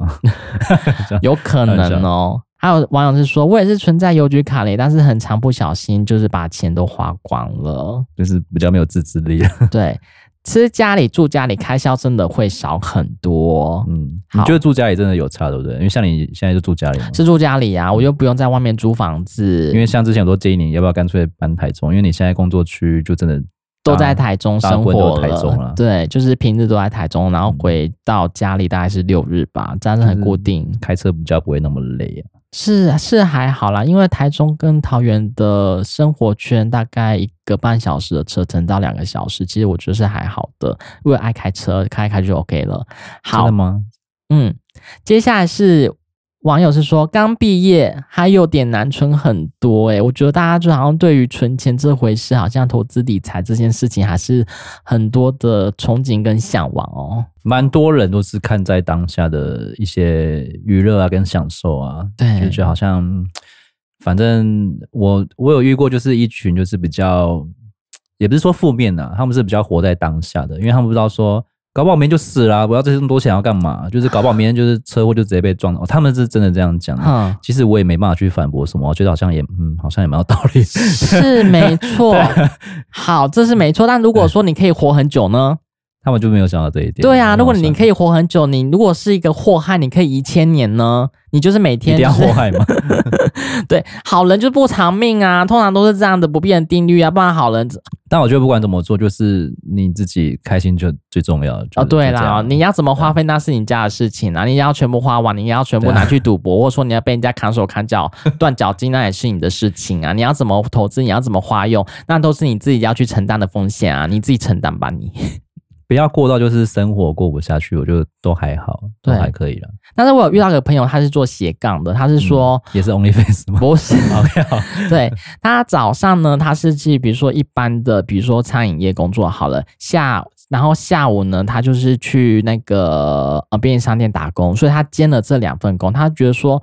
有可能哦。还有网友是说，我也是存在邮局卡里，但是很常不小心就是把钱都花光了，就是比较没有自制力。对。吃家里住家里开销真的会少很多，嗯，你觉得住家里真的有差，对不对？因为像你现在就住家里，是住家里啊，我又不用在外面租房子。因为像之前我都建议你要不要干脆搬台中，因为你现在工作区就真的都在台中生活台中了，对，就是平日都在台中，然后回到家里大概是六日吧，这样子很固定，开车比较不会那么累啊。是是还好啦，因为台中跟桃园的生活圈大概一个半小时的车程到两个小时，其实我觉得是还好的。如果爱开车，开一开就 OK 了。好，真的吗？嗯，接下来是。网友是说，刚毕业还有点难存很多诶、欸，我觉得大家就好像对于存钱这回事，好像投资理财这件事情，还是很多的憧憬跟向往哦。蛮多人都是看在当下的一些娱乐啊跟享受啊，对，就觉得好像，反正我我有遇过，就是一群就是比较，也不是说负面的、啊，他们是比较活在当下的，因为他们不知道说。搞不好明天就死了，我要这么多钱要干嘛？就是搞不好明天就是车祸就直接被撞了。他们是真的这样讲的。其实我也没办法去反驳什么，我觉得好像也嗯，好像也蛮有道理。是没错，好，这是没错。但如果说你可以活很久呢？他们就没有想到这一点。对啊，如果你可以活很久，你如果是一个祸害，你可以一千年呢？你就是每天、就是、一定要祸害吗？对，好人就不长命啊，通常都是这样的不变的定律啊，不然好人。但我觉得不管怎么做，就是你自己开心就最重要。哦，对啦，你要怎么花费那是你家的事情啊，你要全部花完，你要全部拿去赌博，或者说你要被人家砍手砍脚断脚筋，那也是你的事情啊。你要怎么投资，你要怎么花用，那都是你自己要去承担的风险啊，你自己承担吧你。不要过到就是生活过不下去，我觉得都还好，都还可以了。但是我有遇到一个朋友，他是做斜杠的，他是说、嗯、也是 OnlyFans 吗？不是，OK，好。对，他早上呢，他是去比如说一般的，比如说餐饮业工作好了，下然后下午呢，他就是去那个呃便利商店打工，所以他兼了这两份工。他觉得说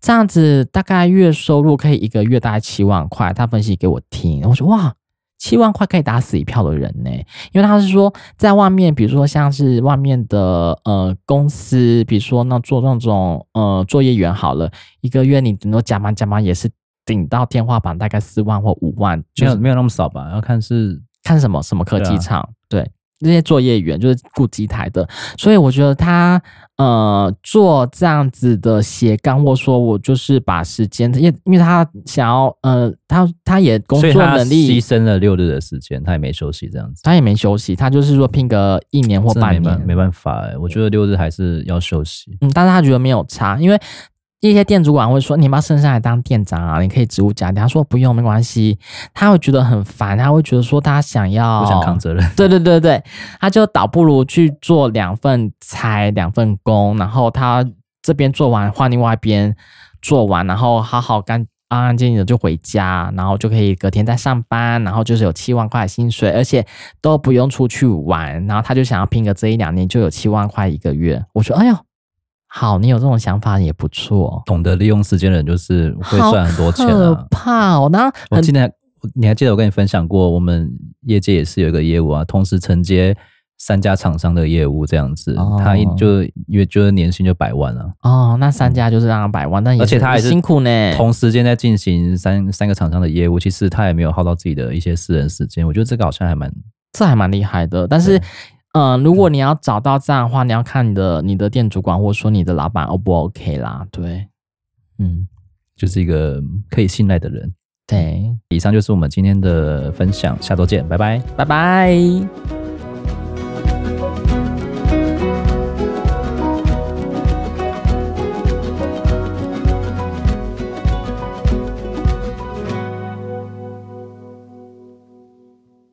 这样子大概月收入可以一个月大概七万块。他分析给我听，我说哇，七万块可以打死一票的人呢。因为他是说在外面，比如说像是外面的呃公司，比如说那做那种呃作业员好了，一个月你顶多加班加班也是顶到天花板，大概四万或五万，就是、没有没有那么少吧？要看是看什么什么科技厂，对啊，对。那些作业员就是顾机台的，所以我觉得他呃做这样子的斜杠，或说我就是把时间，因为因为他想要呃他他也工作能力牺牲了六日的时间，他也没休息这样子，他也没休息，他就是说拼个一年或半年，没办法哎，我觉得六日还是要休息，嗯，但是他觉得没有差，因为。一些店主管会说：“你要不要升上来当店长啊？你可以职务加点。”他说：“不用，没关系。”他会觉得很烦，他会觉得说他想要不想扛责任。对对对对，他就倒不如去做两份差两份工，然后他这边做完换另外一边做完，然后好好干安安静静的就回家，然后就可以隔天再上班，然后就是有七万块薪水，而且都不用出去玩。然后他就想要拼个这一两年就有七万块一个月。我说：“哎呦。”好，你有这种想法也不错。懂得利用时间的人就是会赚很多钱啊。可怕哦！那我记得你还记得我跟你分享过，我们业界也是有一个业务啊，同时承接三家厂商的业务这样子，哦、他一就因为就是年薪就百万了。哦，那三家就是让他百万，但而且他还是辛苦呢，同时间在进行三三个厂商的业务，其实他也没有耗到自己的一些私人时间。我觉得这个好像还蛮，这还蛮厉害的，但是。嗯、呃，如果你要找到这样的话，你要看你的你的店主管或者说你的老板 O 不 OK 啦？对，嗯，就是一个可以信赖的人。对，以上就是我们今天的分享，下周见，拜拜，拜拜。